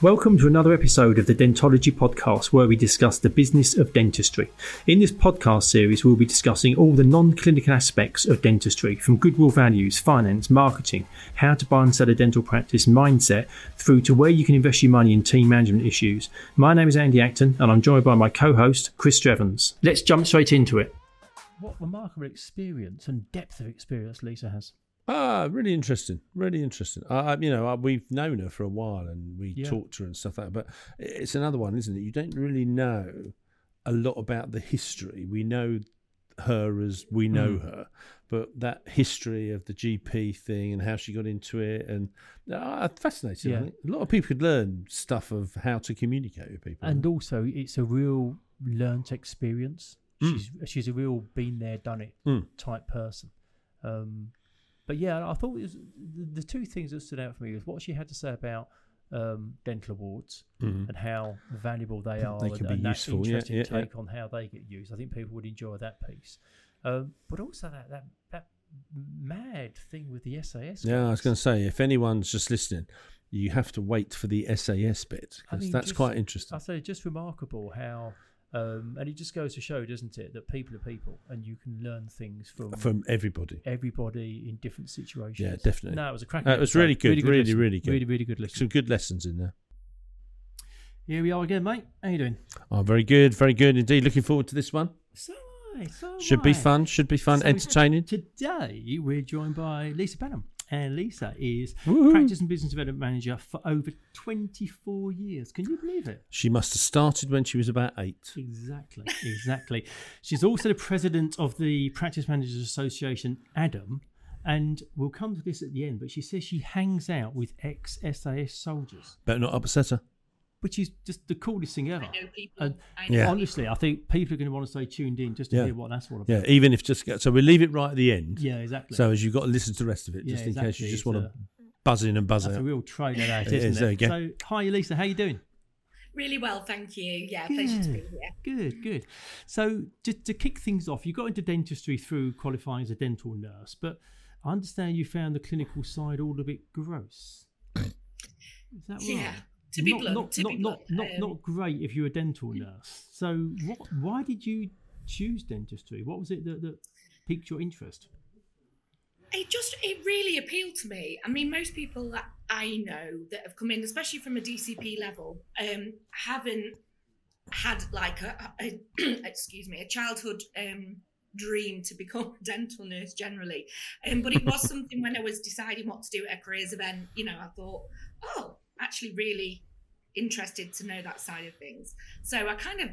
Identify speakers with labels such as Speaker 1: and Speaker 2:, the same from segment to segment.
Speaker 1: Welcome to another episode of the Dentology Podcast, where we discuss the business of dentistry. In this podcast series, we'll be discussing all the non clinical aspects of dentistry from goodwill values, finance, marketing, how to buy and sell a dental practice mindset, through to where you can invest your money in team management issues. My name is Andy Acton, and I'm joined by my co host, Chris Strevens. Let's jump straight into it. What remarkable experience and depth of experience Lisa has.
Speaker 2: Ah, really interesting. Really interesting. Uh, you know, we've known her for a while and we
Speaker 1: Yeah.
Speaker 2: talked to her and stuff like that. But it's another one, isn't it? You don't really know a lot about the history. We know her as we know
Speaker 1: Mm.
Speaker 2: her, but that history of the GP thing and how she got into it and uh, fascinating.
Speaker 1: Yeah.
Speaker 2: A lot of people could learn stuff of how to communicate with people.
Speaker 1: And also, it's a real learnt experience.
Speaker 2: Mm.
Speaker 1: She's she's a real been there, done it
Speaker 2: Mm.
Speaker 1: type person. Um, but yeah, I thought it was, the, the two things that stood out for me was what she had to say about um, dental awards
Speaker 2: Mhm.
Speaker 1: and how valuable they are,
Speaker 2: They
Speaker 1: and,
Speaker 2: can be
Speaker 1: and that
Speaker 2: useful, yeah,
Speaker 1: interesting
Speaker 2: yeah, yeah.
Speaker 1: take on how they get used. I think people would enjoy that piece. Um, but also that that that mad thing with the SAS.
Speaker 2: Yeah, I was going to say, if anyone's just listening, you have to wait for the SAS bit
Speaker 1: I
Speaker 2: because
Speaker 1: mean,
Speaker 2: that's
Speaker 1: just-
Speaker 2: quite interesting.
Speaker 1: I say just remarkable how, um, and it just goes to show, doesn't it, that people are people, and you can learn things from
Speaker 2: From everybody.
Speaker 1: everybody in different situations.
Speaker 2: Yeah, definitely.
Speaker 1: No, it was a cracking.
Speaker 2: Uh, it was really good, really,
Speaker 1: listen.
Speaker 2: really good.
Speaker 1: Really, really good listen.
Speaker 2: Some good lessons in there.
Speaker 1: Here we are again, mate. How you doing?
Speaker 2: Oh, very good, very good indeed. Looking forward to this one.
Speaker 1: So am I. So am
Speaker 2: Should be fun, should be fun,
Speaker 1: So
Speaker 2: entertaining.
Speaker 1: Today we're joined by Lisa Benham, and Lisa is
Speaker 2: Woohoo.
Speaker 1: practice and business development manager for over 24 years. Can you believe it?
Speaker 2: She must have started when she was about eight.
Speaker 1: Exactly, exactly. She's also the president of the Practice Managers Association, Adam, and we'll come to this at the end. But she says she hangs out with ex SAS soldiers,
Speaker 2: Better not upset her.
Speaker 1: Which is just the coolest thing ever.
Speaker 3: I know people.
Speaker 1: And
Speaker 3: I know
Speaker 2: Yeah.
Speaker 1: honestly, I think people are going to want to stay tuned in just to
Speaker 2: Yeah.
Speaker 1: hear what that's all about.
Speaker 2: Yeah, even if just so we leave it right at the end.
Speaker 1: Yeah, exactly.
Speaker 2: So as you've got to listen to the rest of it,
Speaker 1: Yeah,
Speaker 2: just in case you just
Speaker 1: It's
Speaker 2: want
Speaker 1: a-
Speaker 2: to buzz in and buzz
Speaker 1: that's a
Speaker 2: out.
Speaker 1: real trailer, that
Speaker 2: It
Speaker 1: isn't
Speaker 2: is,
Speaker 1: it?
Speaker 2: there you go.
Speaker 1: So, hi, Lisa. How you doing?
Speaker 3: Really well, thank you. Yeah, pleasure to be here.
Speaker 1: Good, good. So, just to kick things off, you got into dentistry through qualifying as a dental nurse, but I understand you found the clinical side all a bit gross. Is that right?
Speaker 3: Yeah, to be
Speaker 1: not,
Speaker 3: blunt,
Speaker 1: not,
Speaker 3: to
Speaker 1: not,
Speaker 3: be
Speaker 1: not,
Speaker 3: blunt,
Speaker 1: not,
Speaker 3: um,
Speaker 1: not great if you're a dental nurse. So, what? Why did you choose dentistry? What was it that, that piqued your interest?
Speaker 3: it just it really appealed to me. I mean, most people that I know that have come in, especially from a DCP level, um, haven't had like a, a excuse me a childhood um, dream to become a dental nurse generally. Um, but it was something when I was deciding what to do at a careers event. You know, I thought, oh, actually, really interested to know that side of things. So I kind of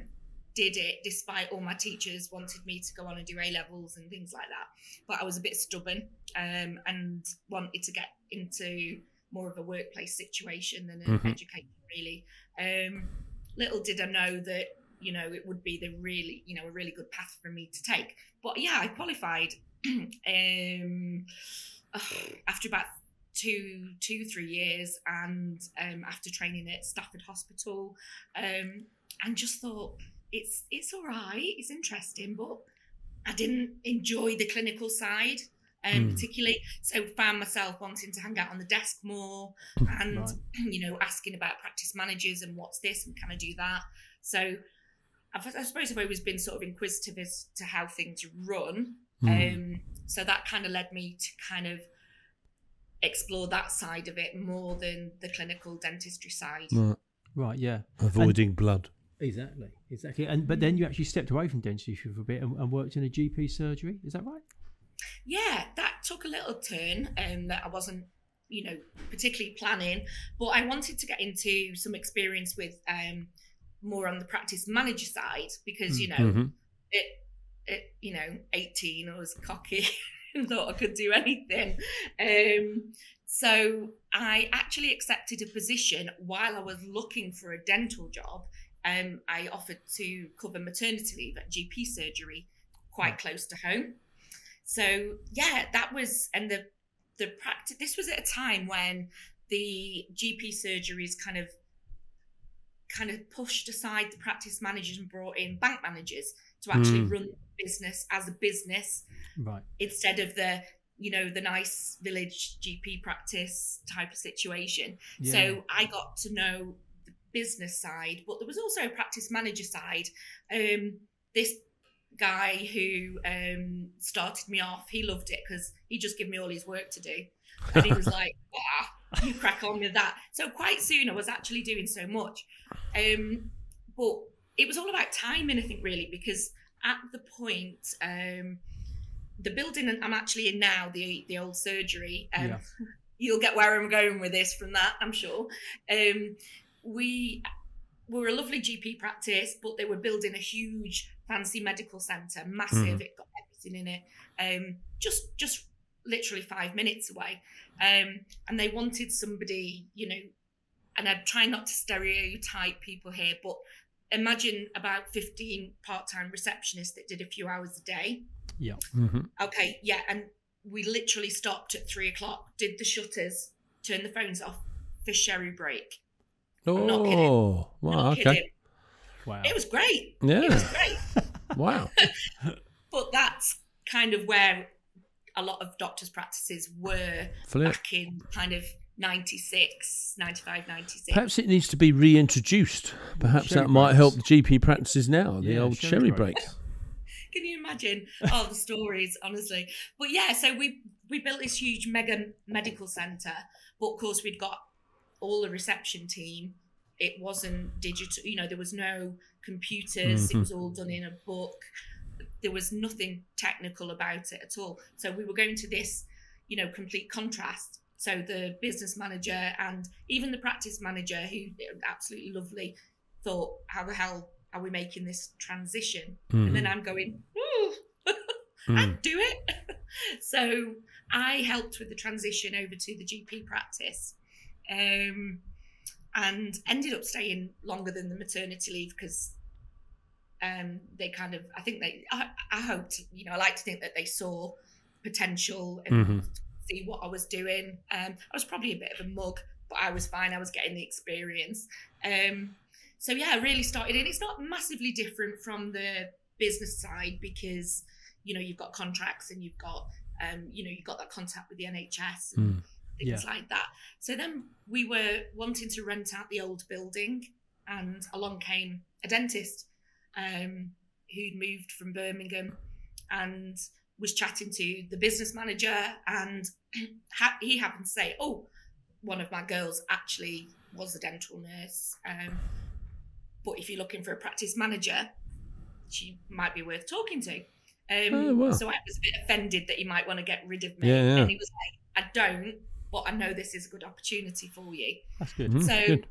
Speaker 3: did it despite all my teachers wanted me to go on and do A levels and things like that. But I was a bit stubborn um, and wanted to get into more of a workplace situation than an
Speaker 2: Mhm.
Speaker 3: education, really. Um, little did I know that you know it would be the really you know a really good path for me to take. But yeah, I qualified um, after about two two three years and um, after training at Stafford Hospital um, and just thought it's it's all right it's interesting but I didn't enjoy the clinical side um,
Speaker 2: Mm.
Speaker 3: particularly so found myself wanting to hang out on the desk more and
Speaker 1: Right.
Speaker 3: you know asking about practice managers and what's this and can I do that so I've, I suppose I've always been sort of inquisitive as to how things run
Speaker 2: Mm.
Speaker 3: um, so that kind of led me to kind of explore that side of it more than the clinical dentistry side.
Speaker 2: Right.
Speaker 1: Right, yeah.
Speaker 2: Avoiding blood.
Speaker 1: Exactly, exactly. And but then you actually stepped away from dentistry for a bit and, and worked in a GP surgery. Is that right?
Speaker 3: Yeah, that took a little turn um, that I wasn't, you know, particularly planning, but I wanted to get into some experience with um, more on the practice manager side because, you know,
Speaker 2: Mhm.
Speaker 3: it, it, you know, 18, I was cocky and thought I could do anything. Um, so I actually accepted a position while I was looking for a dental job. Um, I offered to cover maternity leave at GP surgery quite close to home. So yeah, that was and the the practice. This was at a time when the GP surgeries kind of kind of pushed aside the practice managers and brought in bank managers to actually
Speaker 2: Mm.
Speaker 3: run the business as a business
Speaker 1: Right.
Speaker 3: instead of the you know the nice village GP practice type of situation.
Speaker 1: Yeah.
Speaker 3: So I got to know the business side, but there was also a practice manager side. Um, this guy who um, started me off, he loved it because he just gave me all his work to do. And he was like, ah, you crack on with that. So quite soon I was actually doing so much. Um, but it was all about timing, I think, really, because at the point, um, the building that I'm actually in now, the the old surgery, um, yeah. you'll get where I'm going with this from that, I'm sure. Um, we were a lovely GP practice, but they were building a huge fancy medical centre, massive. Mm. It got everything in it. Um, just just literally five minutes away. Um, and they wanted somebody, you know, and I'd try not to stereotype people here, but imagine about 15 part-time receptionists that did a few hours a day.
Speaker 1: Yeah.
Speaker 2: Mm-hmm.
Speaker 3: Okay. Yeah. And we literally stopped at three o'clock, did the shutters, turned the phones off for sherry break.
Speaker 2: Oh, wow. okay. Kidding.
Speaker 1: Wow.
Speaker 3: It was great.
Speaker 2: Yeah.
Speaker 3: It was great.
Speaker 2: wow.
Speaker 3: but that's kind of where a lot of doctors' practices were Flip. back in kind of 96, 95, 96.
Speaker 2: Perhaps it needs to be reintroduced. Perhaps that might help the GP practices now, the yeah, old cherry break.
Speaker 3: Can you imagine all the stories, honestly? But yeah, so we we built this huge mega medical centre, but of course we'd got all the reception team. It wasn't digital, you know, there was no computers, mm-hmm. it was all done in a book. There was nothing technical about it at all. So we were going to this, you know, complete contrast so the business manager and even the practice manager, who absolutely lovely, thought, "How the hell are we making this transition?" Mm. And then I'm going, "Ooh, mm. I'd do it." so I helped with the transition over to the GP practice, um, and ended up staying longer than the maternity leave because um, they kind of, I think they, I, I hoped, you know, I like to think that they saw potential and mm-hmm see what I was doing. Um, I was probably a bit of a mug, but I was fine. I was getting the experience. Um, so yeah, I really started, and it's not massively different from the business side because you know you've got contracts and you've got um, you know you've got that contact with the NHS and mm, things yeah. like that. So then we were wanting to rent out the old building, and along came a dentist um, who'd moved from Birmingham and was chatting to the business manager, and he happened to say, "Oh, one of my girls actually was a dental nurse, um, but if you're looking for a practice manager, she might be worth talking to." Um, oh, wow. So I was a bit offended that he might want to get rid of me,
Speaker 2: yeah, yeah.
Speaker 3: and he was like, "I don't, but I know this is a good opportunity for you."
Speaker 1: That's good.
Speaker 2: Mm-hmm.
Speaker 3: So,
Speaker 2: good.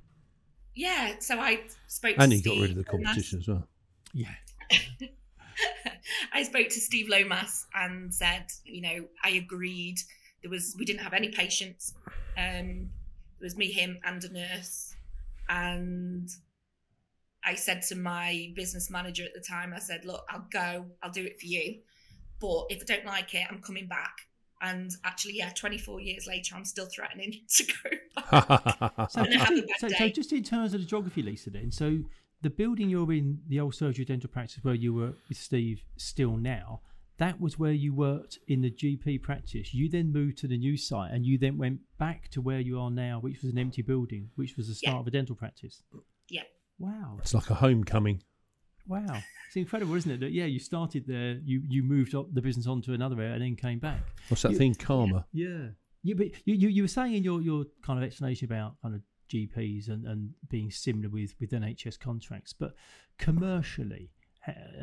Speaker 3: yeah, so I spoke.
Speaker 2: And
Speaker 3: he
Speaker 2: got rid of the competition as well.
Speaker 1: Yeah.
Speaker 3: I spoke to Steve Lomas and said, you know, I agreed. There was we didn't have any patients. Um, it was me, him, and a nurse. And I said to my business manager at the time, I said, look, I'll go, I'll do it for you. But if I don't like it, I'm coming back. And actually, yeah, 24 years later, I'm still threatening to go back.
Speaker 1: so, so, so, just in terms of the geography, Lisa, then, so the building you're in, the old surgery dental practice where you were with Steve still now, that was where you worked in the GP practice. You then moved to the new site and you then went back to where you are now, which was an empty building, which was the start yeah. of a dental practice.
Speaker 3: Yeah.
Speaker 1: Wow.
Speaker 2: It's like a homecoming.
Speaker 1: Wow. It's incredible, isn't it? That yeah, you started there, you you moved up the business onto another area and then came back.
Speaker 2: What's that
Speaker 1: you,
Speaker 2: thing, karma?
Speaker 1: Yeah. Yeah, but you, you, you were saying in your, your kind of explanation about kind of GPs and, and being similar with, with NHS contracts. But commercially,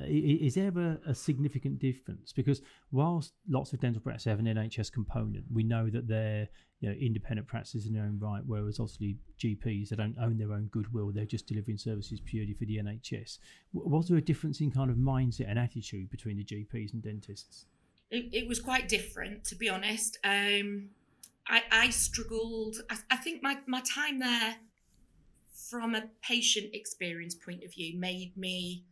Speaker 1: is there a, a, significant difference? Because whilst lots of dental practices have an NHS component, we know that they're you know, independent practices in their own right, whereas obviously GPs, they don't own their own goodwill, they're just delivering services purely for the NHS. Was there a difference in kind of mindset and attitude between the GPs and dentists?
Speaker 3: It, it was quite different, to be honest. Um, I, I struggled. I, I think my, my time there, from a patient experience point of view, made me,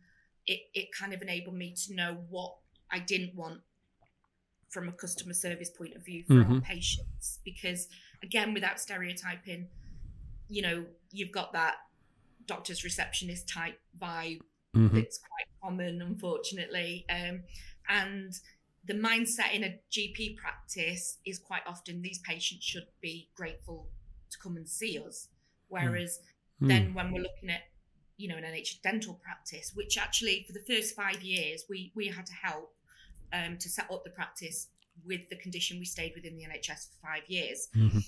Speaker 3: it, it kind of enabled me to know what I didn't want from a customer service point of view for mm-hmm. our patients. Because, again, without stereotyping, you know, you've got that doctor's receptionist type vibe mm-hmm. that's quite common, unfortunately. Um, and the mindset in a GP practice is quite often these patients should be grateful to come and see us. Whereas
Speaker 2: Hmm.
Speaker 3: Then when we're looking at, you know, an NHS dental practice, which actually for the first five years we we had to help um, to set up the practice with the condition we stayed within the NHS for five years.
Speaker 2: Mhm.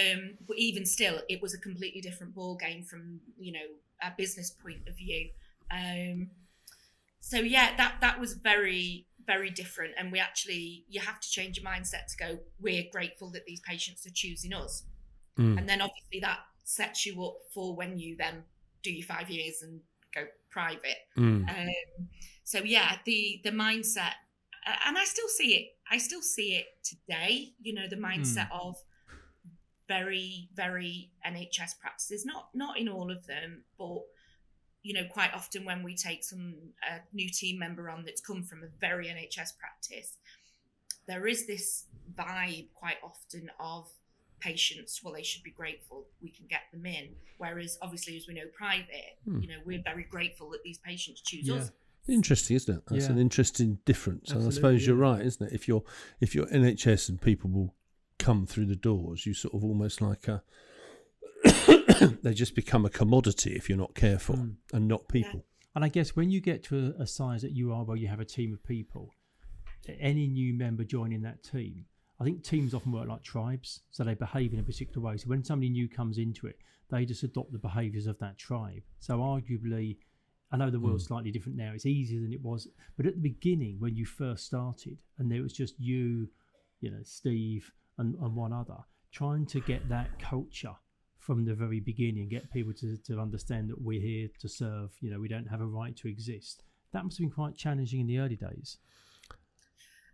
Speaker 3: Um, but even still, it was a completely different ball game from you know a business point of view. Um, so yeah, that that was very very different, and we actually you have to change your mindset to go. We're grateful that these patients are choosing us,
Speaker 2: Mm.
Speaker 3: and then obviously that sets you up for when you then do your five years and go private.
Speaker 2: Mm.
Speaker 3: Um, so yeah, the the mindset, and I still see it. I still see it today. You know, the mindset of very very NHS practices. Not not in all of them, but you know, quite often when we take some a new team member on that's come from a very NHS practice, there is this vibe quite often of patients. Well, they should be grateful we can get them in. Whereas, obviously, as we know, private,
Speaker 2: Hmm.
Speaker 3: you know, we're very grateful that these patients choose
Speaker 1: Yeah.
Speaker 3: us.
Speaker 2: Interesting, isn't it? That's
Speaker 1: Yeah.
Speaker 2: an interesting difference. And I
Speaker 1: Absolutely,
Speaker 2: suppose you're right, isn't it? If you're if you're NHS and people will come through the doors, you sort of almost like a they just become a commodity if you're not careful
Speaker 1: Mm.
Speaker 2: and not people.
Speaker 1: And I guess when you get to a, a size that you are, where you have a team of people, any new member joining that team, I think teams often work like tribes, so they behave in a particular way. So when somebody new comes into it, they just adopt the behaviours of that tribe. So arguably, I know the world's slightly different now. It's easier than it was, but at the beginning when you first started, and there was just you, you know, Steve and, and one other, trying to get that culture from the very beginning, get people to, to understand that we're here to serve. You know, we don't have a right to exist. That must have been quite challenging in the early days.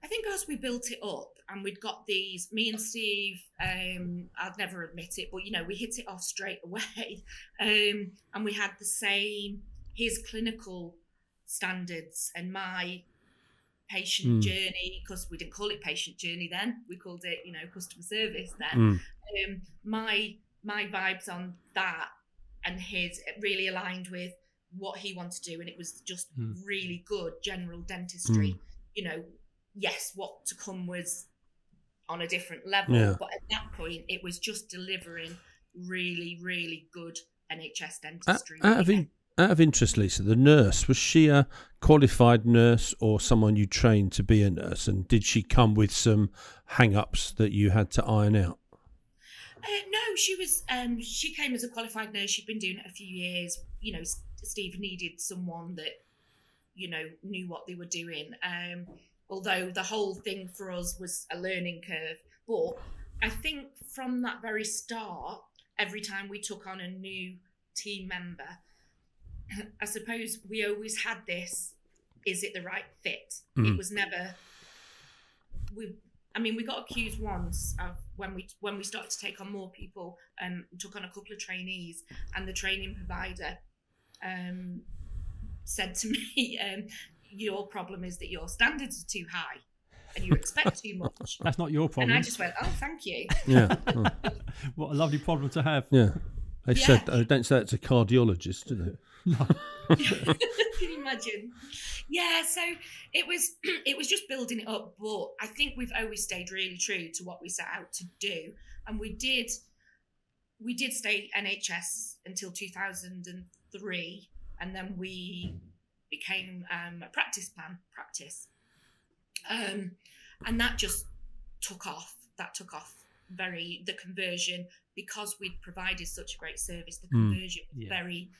Speaker 3: I think as we built it up and we'd got these, me and Steve, um, I'd never admit it, but you know, we hit it off straight away. Um, and we had the same, his clinical standards and my patient
Speaker 2: Mm.
Speaker 3: journey, because we didn't call it patient journey then, we called it, you know, customer service then.
Speaker 2: Mm.
Speaker 3: Um, my my vibes on that and his it really aligned with what he wanted to do, and it was just
Speaker 1: Mm.
Speaker 3: really good general dentistry. You know, yes, what to come was on a different level,
Speaker 2: Yeah.
Speaker 3: but at that point, it was just delivering really, really good NHS
Speaker 2: Out,
Speaker 3: dentistry.
Speaker 2: out of in, out of interest, Lisa, the nurse was she a qualified nurse or someone you trained to be a nurse? And did she come with some hang-ups that you had to iron out?
Speaker 3: Uh, no, she was. Um, she came as a qualified nurse. She'd been doing it a few years. You know, Steve needed someone that, you know, knew what they were doing. Um, although the whole thing for us was a learning curve, but I think from that very start, every time we took on a new team member, I suppose we always had this: is it the right fit? It
Speaker 2: Mm.
Speaker 3: was never. We I mean, we got accused once of when we when we started to take on more people and took on a couple of trainees, and the training provider um, said to me, um, "Your problem is that your standards are too high, and you expect too much."
Speaker 1: That's not your problem. And.
Speaker 3: I just went, "Oh, thank you."
Speaker 2: Yeah, oh,
Speaker 1: what a lovely problem to have.
Speaker 2: yeah. They
Speaker 3: Yeah.
Speaker 2: said they don't say that to cardiologists, do they?
Speaker 3: Can you imagine? Yeah, so it was it was just building it up, but I think we've always stayed really true to what we set out to do, and we did we did stay NHS until 2003, and then we became um, a practice plan practice, um, and that just took off. That took off very the conversion because we'd provided such a great service. The
Speaker 2: Mm.
Speaker 3: conversion was very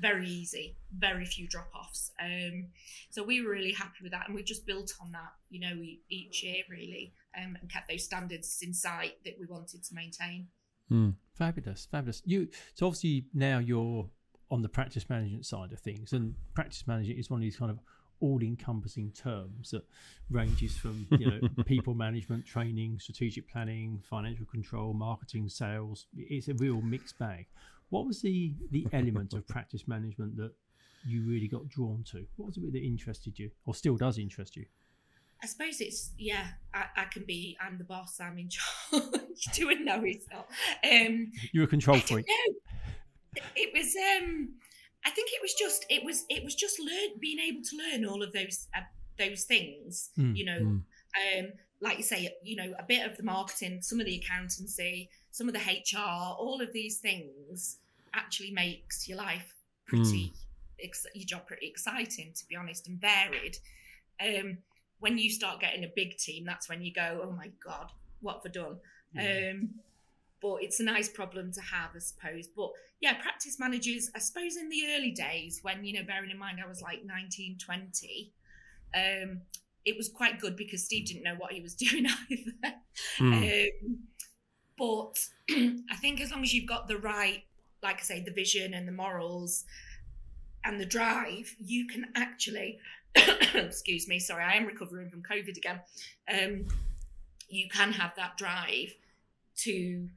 Speaker 3: very easy, very few drop offs. Um, so we were really happy with that, and we've just built on that, you know, e- each year really, um, and kept those standards in sight that we wanted to maintain.
Speaker 2: Mm.
Speaker 1: Fabulous, fabulous. You so obviously now you're on the practice management side of things, and practice management is one of these kind of all-encompassing terms that ranges from you know people management, training, strategic planning, financial control, marketing, sales. It's a real mixed bag. What was the the element of practice management that you really got drawn to? What was it that interested you, or still does interest you?
Speaker 3: I suppose it's yeah. I, I can be. I'm the boss. I'm in charge. Do and no, it's not. Um,
Speaker 1: You're a control
Speaker 3: I
Speaker 1: freak.
Speaker 3: know. It was. Um, I think it was just. It was. It was just learn being able to learn all of those uh, those things.
Speaker 1: Mm,
Speaker 3: you know,
Speaker 2: mm.
Speaker 3: um, like you say, you know, a bit of the marketing, some of the accountancy, some of the HR, all of these things. actually makes your life pretty ex- your job pretty exciting to be honest and varied. Um, when you start getting a big team that's when you go oh my god what have i done? Um, but it's a nice problem to have i suppose. But yeah practice managers i suppose in the early days when you know bearing in mind i was like 19 20 um, it was quite good because steve didn't know what he was doing either
Speaker 2: Mm.
Speaker 3: um, but I think as long as you've got the right, like I say, the vision and the morals and the drive, you can actually, excuse me, sorry, I am recovering from COVID again. Um, you can have that drive to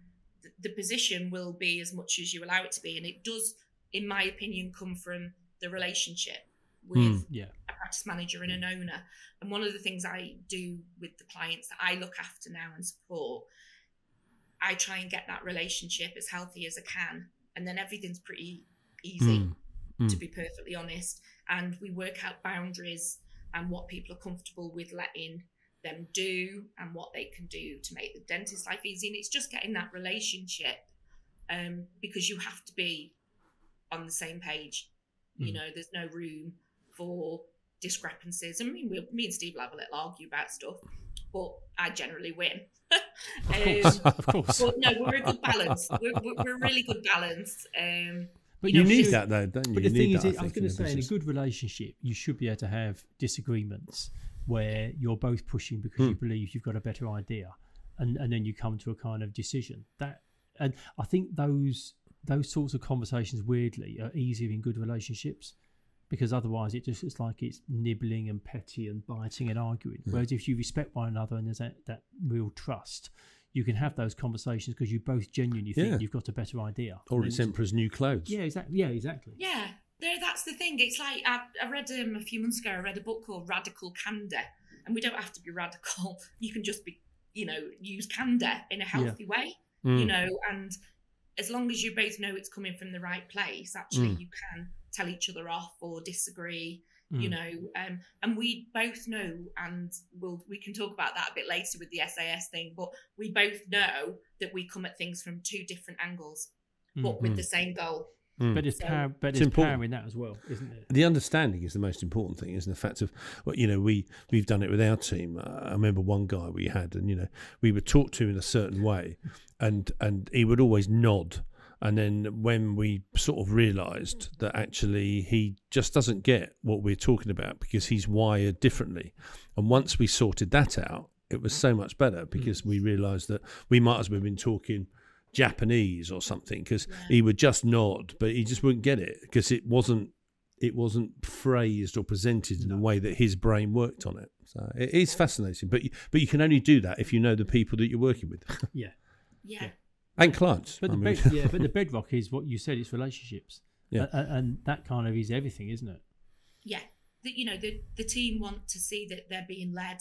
Speaker 3: the position will be as much as you allow it to be. And it does, in my opinion, come from the relationship with
Speaker 2: Mm.
Speaker 1: Yeah.
Speaker 3: a practice manager and an owner. And one of the things I do with the clients that I look after now and support, I try and get that relationship as healthy as I can. And then everything's pretty easy,
Speaker 2: Mm. Mm.
Speaker 3: to be perfectly honest. And we work out boundaries and what people are comfortable with letting them do and what they can do to make the dentist life easy. And it's just getting that relationship um, because you have to be on the same page. You
Speaker 1: Mm.
Speaker 3: know, there's no room for discrepancies. I mean, we, me and Steve will have a little argue about stuff, but I generally win.
Speaker 1: Of course.
Speaker 3: Um,
Speaker 1: of course.
Speaker 3: but no, we're a good balance. We're, we're, we're a really good balance. Um,
Speaker 1: But
Speaker 2: You
Speaker 3: know,
Speaker 2: need that though, don't you?
Speaker 1: But
Speaker 2: You
Speaker 1: thing is,
Speaker 2: that,
Speaker 1: I, was going to
Speaker 2: in
Speaker 1: say, in a good relationship, you should be able to have disagreements where you're both pushing because you
Speaker 2: Hmm.
Speaker 1: believe you've got a better idea, and and then you come to a kind of decision. That and I think those those sorts of conversations, weirdly, are easier in good relationships because otherwise it just it's like it's nibbling and petty and biting and arguing.
Speaker 2: Yeah.
Speaker 1: Whereas if you respect one another and there's that, that real trust. You can have those conversations because you both genuinely think
Speaker 2: Yeah.
Speaker 1: you've got a better idea.
Speaker 2: Or
Speaker 1: And
Speaker 2: it's Emperor's New Clothes.
Speaker 1: Yeah, exactly. Yeah, exactly.
Speaker 3: Yeah, there. That's the thing. It's like I, I read um, a few months ago. I read a book called Radical Candor, and we don't have to be radical. You can just be, you know, use candor in a healthy way.
Speaker 2: Mm.
Speaker 3: You know, and as long as you both know it's coming from the right place, actually,
Speaker 2: Mm.
Speaker 3: you can tell each other off or disagree.
Speaker 1: Mm.
Speaker 3: You know, um, and we both know, and we'll we can talk about that a bit later with the SAS thing. But we both know that we come at things from two different angles, but
Speaker 1: Mm.
Speaker 3: with
Speaker 2: Mm.
Speaker 3: the same goal.
Speaker 2: Mm.
Speaker 1: But there's
Speaker 3: So-
Speaker 1: power. But
Speaker 2: It's
Speaker 1: there's
Speaker 2: important.
Speaker 1: power in that as well, isn't it?
Speaker 2: the understanding is the most important thing, isn't the fact of, well, you know, we we've done it with our team. Uh, I remember one guy we had, and you know, we were talk to in a certain way, and and he would always nod, and then when we sort of realised that actually he just doesn't get what we're talking about because he's wired differently, and once we sorted that out, it was so much better mm. because we realised that we might as well have been talking. Japanese or something because
Speaker 3: Yeah.
Speaker 2: he would just nod, but he just wouldn't get it because it wasn't it wasn't phrased or presented in the way that his brain worked on it. So it is fascinating, but you, but you can only do that if you know the people that you're working with
Speaker 1: Yeah.
Speaker 3: Yeah.
Speaker 1: Yeah.
Speaker 2: And clients.
Speaker 1: But
Speaker 2: I
Speaker 1: the
Speaker 2: mean,
Speaker 1: bed, yeah, but the bedrock is what you said. It's relationships.
Speaker 2: Yeah.
Speaker 1: A- a- and that kind of is everything, isn't it?
Speaker 3: yeah the, you know the the team want to see that they're being led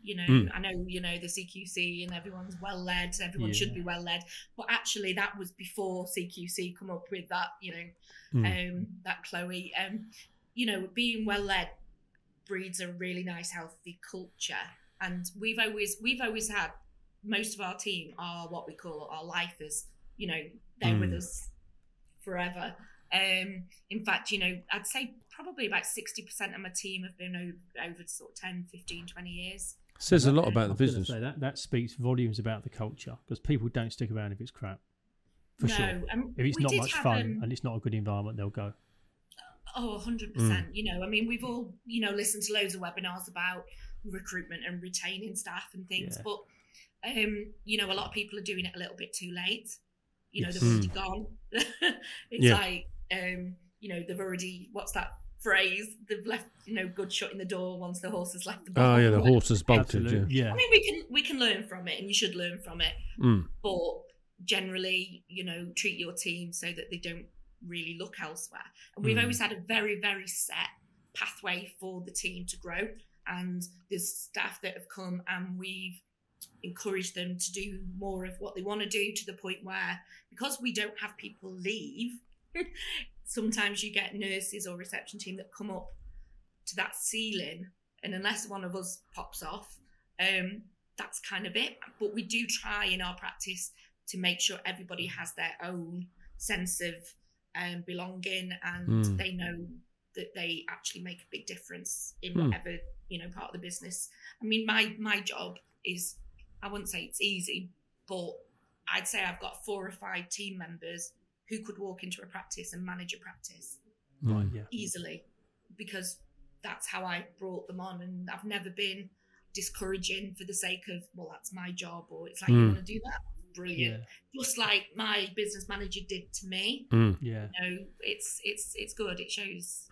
Speaker 3: you know
Speaker 2: Mm.
Speaker 3: i know you know the cqc and everyone's well led everyone should be well led but actually that was before cqc come up with that you know
Speaker 2: Mm.
Speaker 3: um that chloe um you know being well led breeds a really nice healthy culture and we've always we've always had most of our team are what we call our lifers you know they're with
Speaker 2: Mm.
Speaker 3: us forever um in fact you know i'd say probably about 60% of my team have been over, over sort of 10 15 20 years
Speaker 2: says a lot about the business.
Speaker 1: Say that that speaks volumes about the culture because people don't stick around if it's crap. For
Speaker 3: no
Speaker 1: sure.
Speaker 3: um,
Speaker 1: If it's not much
Speaker 3: have,
Speaker 1: fun
Speaker 3: um,
Speaker 1: and it's not a good environment, they'll go.
Speaker 3: Oh, 100%.
Speaker 2: Mm.
Speaker 3: You know, I mean, we've all, you know, listened to loads of webinars about recruitment and retaining staff and things,
Speaker 1: Yeah.
Speaker 3: but, um, you know, a lot of people are doing it a little bit too late. You know,
Speaker 1: Yes.
Speaker 3: they've already gone. it's
Speaker 2: Yeah.
Speaker 3: like, um, you know, they've already, what's that phrase? They've left, you know, good shut in the door once the horse has left the barn.
Speaker 2: Oh
Speaker 3: barn.
Speaker 2: yeah, the horse has bolted. Yeah.
Speaker 1: Yeah.
Speaker 3: I mean, we can we can learn from it, and you should learn from it.
Speaker 2: Mm.
Speaker 3: But generally, you know, treat your team so that they don't really look elsewhere. And we've
Speaker 2: Mm.
Speaker 3: always had a very very set pathway for the team to grow. And there's staff that have come, and we've encouraged them to do more of what they want to do to the point where because we don't have people leave sometimes you get nurses or reception team that come up to that ceiling and unless one of us pops off um that's kind of it but we do try in our practice to make sure everybody has their own sense of um, belonging, and
Speaker 2: Mm.
Speaker 3: they know that they actually make a big difference in
Speaker 2: Mm.
Speaker 3: whatever you know part of the business. I mean, my my job is I wouldn't say it's easy, but I'd say I've got four or five team members who could walk into a practice and manage a practice
Speaker 1: Right,
Speaker 2: Mm.
Speaker 1: yeah.
Speaker 3: easily because that's how I brought them on, and I've never been discouraging for the sake of well, that's my job, or it's like you
Speaker 2: Mm.
Speaker 3: want to do that, brilliant.
Speaker 1: Yeah,
Speaker 3: Just like my business manager did to me.
Speaker 2: Mm.
Speaker 1: yeah.
Speaker 3: You know, it's it's it's good. It shows.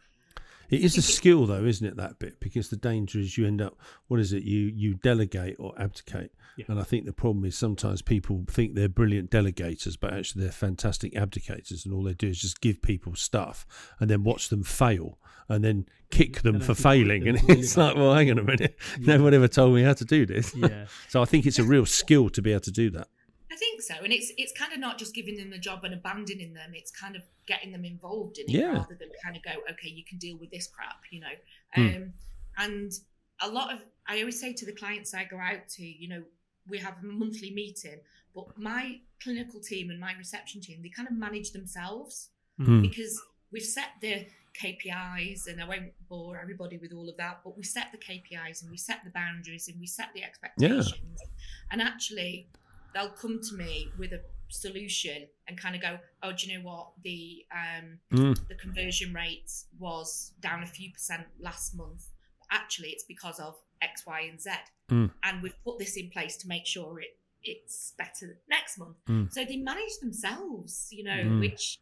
Speaker 2: It is a skill, though, isn't it? That bit because the danger is you end up. What is it? You you delegate or abdicate,
Speaker 1: Yeah.
Speaker 2: and I think the problem is sometimes people think they're brilliant delegators, but actually they're fantastic abdicators, and all they do is just give people stuff and then watch them fail and then kick them
Speaker 1: And
Speaker 2: for failing,
Speaker 1: them
Speaker 2: and
Speaker 1: to
Speaker 2: it's like, well, hang on a minute,
Speaker 1: Yeah.
Speaker 2: no one ever told me how to do this.
Speaker 1: Yeah,
Speaker 2: so I think it's a real skill to be able to do that.
Speaker 3: I think so, and it's it's kind of not just giving them the job and abandoning them. It's kind of getting them involved in it
Speaker 2: Yeah.
Speaker 3: rather than kind of go, okay, you can deal with this crap, you know.
Speaker 2: Hmm.
Speaker 3: Um, and a lot of I always say to the clients I go out to, you know, we have a monthly meeting, but my clinical team and my reception team they kind of manage themselves
Speaker 2: Mm.
Speaker 3: because we've set the KPIs, and I won't bore everybody with all of that, but we set the KPIs and we set the boundaries and we set the expectations. And actually, they'll come to me with a solution and kind of go, "Oh, do you know what? The um,
Speaker 2: Mm.
Speaker 3: the conversion rate was down a few percent last month. Actually, it's because of X, Y, and Z,
Speaker 2: Mm.
Speaker 3: and we've put this in place to make sure it it's better next month.
Speaker 2: Mm.
Speaker 3: So they manage themselves, you know,
Speaker 2: Mm.
Speaker 3: which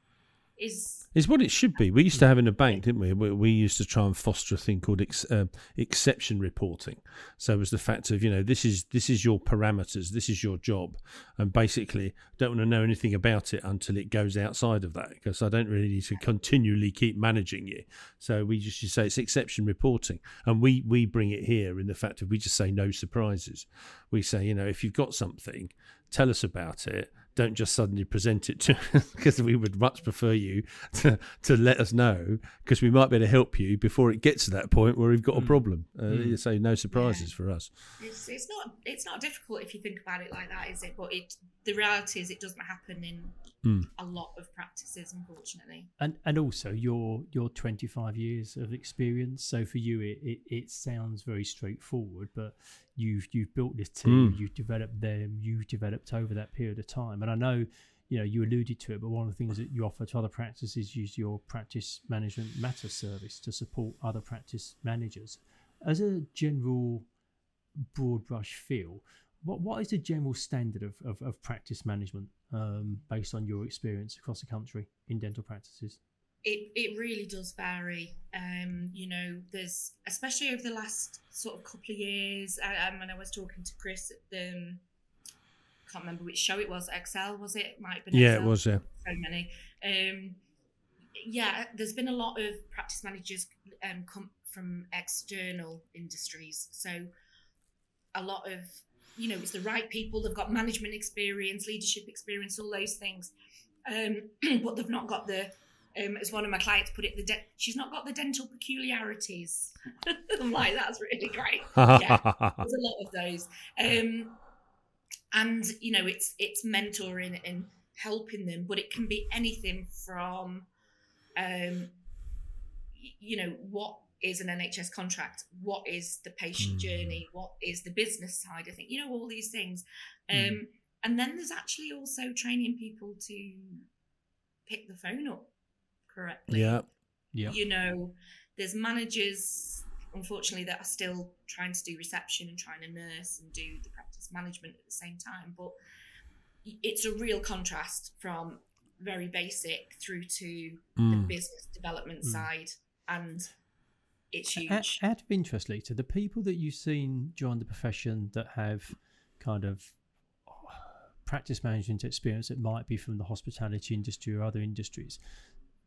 Speaker 3: is
Speaker 2: It's what it should be. We used to have in a bank, didn't we? We, we used to try and foster a thing called ex, uh, exception reporting. So it was the fact of you know this is this is your parameters, this is your job, and basically don't want to know anything about it until it goes outside of that because I don't really need to continually keep managing you. So we just say it's exception reporting, and we we bring it here in the fact of we just say no surprises. We say you know if you've got something, tell us about it don't just suddenly present it to us because we would much prefer you to, to let us know because we might be able to help you before it gets to that point where we've got a
Speaker 1: Mm.
Speaker 2: problem. Uh,
Speaker 1: Mm.
Speaker 2: So no surprises for us.
Speaker 3: it's, it's not it's not difficult if you think about it like that, is it? But it the reality is it doesn't happen in
Speaker 2: Mm.
Speaker 3: a lot of practices, unfortunately.
Speaker 1: and and also your your 25 years of experience. So for you, it it, it sounds very straightforward, but you've you've built this team,
Speaker 2: Mm.
Speaker 1: you've developed them, you've developed over that period of time. And I know, you know, you alluded to it, but one of the things that you offer to other practices is your practice management matter service to support other practice managers. As a general broad brush feel, what what is the general standard of, of, of practice management um, based on your experience across the country in dental practices?
Speaker 3: It it really does vary. Um, you know, there's especially over the last sort of couple of years. uh, Um, when I was talking to Chris at the um, can't remember which show it was. Excel was it? Might have been.
Speaker 2: Yeah, it was. Yeah.
Speaker 3: so many. Um, yeah, there's been a lot of practice managers um, come from external industries. So a lot of, you know, it's the right people. They've got management experience, leadership experience, all those things. Um, but they've not got the, um, as one of my clients put it, the de- she's not got the dental peculiarities. I'm like, that's really great. Yeah. There's a lot of those. Um, and you know, it's it's mentoring and helping them, but it can be anything from, um, you know, what is an NHS contract? What is the patient
Speaker 2: Mm.
Speaker 3: journey? What is the business side? I think you know all these things. Um,
Speaker 1: Mm.
Speaker 3: And then there's actually also training people to pick the phone up correctly
Speaker 2: yeah.
Speaker 1: Yeah.
Speaker 3: you know there's managers unfortunately that are still trying to do reception and trying to nurse and do the practice management at the same time but it's a real contrast from very basic through to the
Speaker 2: Mm.
Speaker 3: business development
Speaker 1: Mm.
Speaker 3: side and it's
Speaker 1: Out,
Speaker 3: huge
Speaker 1: out of interest, Lisa, the people that you've seen join the profession that have kind of oh, practice management experience that might be from the hospitality industry or other industries,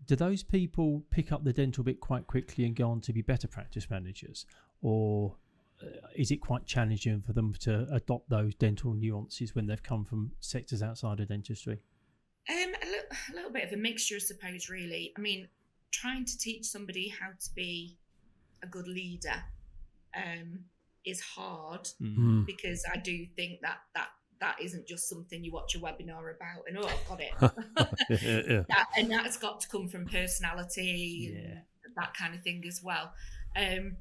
Speaker 1: do those people pick up the dental bit quite quickly and go on to be better practice managers? Or uh, is it quite challenging for them to adopt those dental nuances when they've come from sectors outside of dentistry?
Speaker 3: um a, li- a little bit of a mixture i suppose really i mean trying to teach somebody how to be a good leader um is hard
Speaker 2: Mm.
Speaker 3: because I do think that that that isn't just something you watch a webinar about and oh I've got it.
Speaker 2: yeah, yeah.
Speaker 3: that, and that's got to come from personality
Speaker 1: Yeah.
Speaker 3: and that kind of thing as well. Um,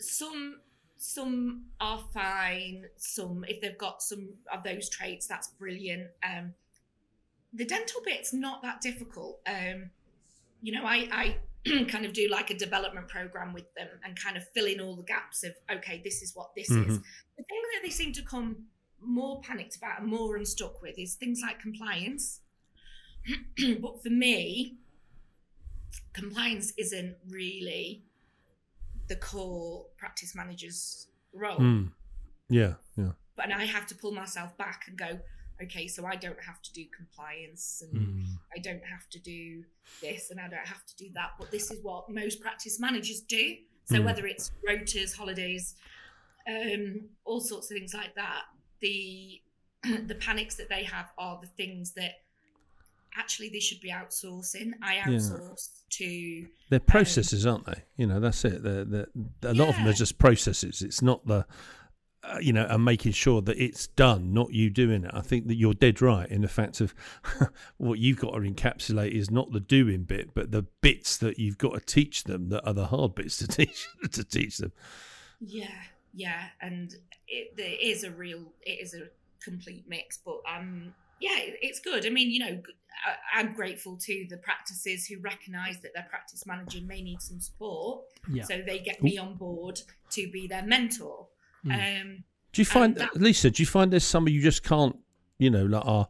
Speaker 3: some some are fine. Some, if they've got some of those traits, that's brilliant. Um, the dental bit's not that difficult. Um, you know, I, I kind of do like a development program with them and kind of fill in all the gaps of okay, this is what this is.
Speaker 2: Mhm.
Speaker 3: The thing that they seem to come more panicked about and more unstuck with is things like compliance. but for me, compliance isn't really the core practice manager's role.
Speaker 2: Mm. Yeah, yeah.
Speaker 3: But and I have to pull myself back and go, okay, so I don't have to do compliance and
Speaker 2: Mm.
Speaker 3: I don't have to do this and I don't have to do that. But this is what most practice managers do. So
Speaker 2: Mm.
Speaker 3: whether it's rotas, holidays, um, all sorts of things like that, the the panics that they have are the things that actually they should be outsourcing. I outsource to
Speaker 2: They're processes, aren't they? You know, that's it. They're, they're, a lot of them are just processes. It's not the, uh, you know, and making sure that it's done, not you doing it. I think that you're dead right in the fact of what you've got to encapsulate is not the doing bit, but the bits that you've got to teach them that are the hard bits to teach to teach them.
Speaker 3: Yeah, yeah, and it there is a real, it is a complete mix, but um, yeah, it- it's good. I mean, you know, I, I'm grateful to the practices who recognise that their practice manager may need some support,
Speaker 1: Yeah.
Speaker 3: so they get me on board to be their mentor.
Speaker 1: Mm.
Speaker 3: Um,
Speaker 2: Do you find,
Speaker 3: that-
Speaker 2: Lisa? Do you find there's some of you just can't, you know, like are,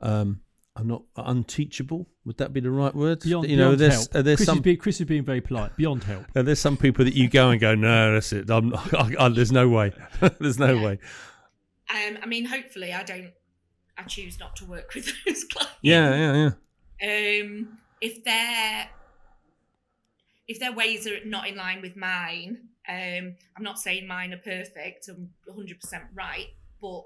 Speaker 2: um, I'm not unteachable. Would that be the right word?
Speaker 1: Beyond,
Speaker 2: you know,
Speaker 1: beyond
Speaker 2: there's
Speaker 1: help.
Speaker 2: there's
Speaker 1: Chris,
Speaker 2: some
Speaker 1: is being, Chris is being very polite. Beyond help.
Speaker 2: And there's some people that you go and go, no, that's it. I'm, I, I, there's no way. there's no
Speaker 3: Yeah.
Speaker 2: way.
Speaker 3: um, I mean, hopefully, I don't. I choose not to work with those clients.
Speaker 2: Yeah, yeah, yeah.
Speaker 3: um, if their if their ways are not in line with mine, um, I'm not saying mine are perfect. I'm 100 percent right, but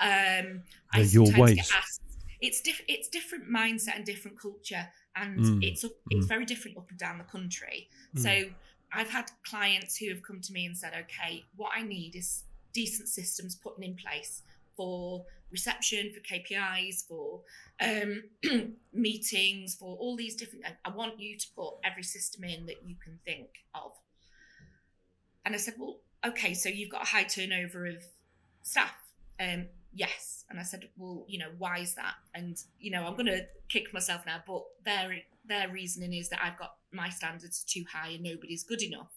Speaker 3: um, I
Speaker 2: your
Speaker 3: sometimes
Speaker 2: ways.
Speaker 3: get asked. It's diff- It's different mindset and different culture, and
Speaker 2: Mm,
Speaker 3: it's up, it's very different up and down the country.
Speaker 1: Mm.
Speaker 3: So I've had clients who have come to me and said, "Okay, what I need is decent systems putting in place for reception, for KPIs, for um, meetings, for all these different. I want you to put every system in that you can think of." And I said, "Well, okay, so you've got a high turnover of staff." Um, yes. And I said, "Well, you know, why is that?" And you know, I'm going to kick myself now, but their their reasoning is that I've got my standards too high and nobody's good enough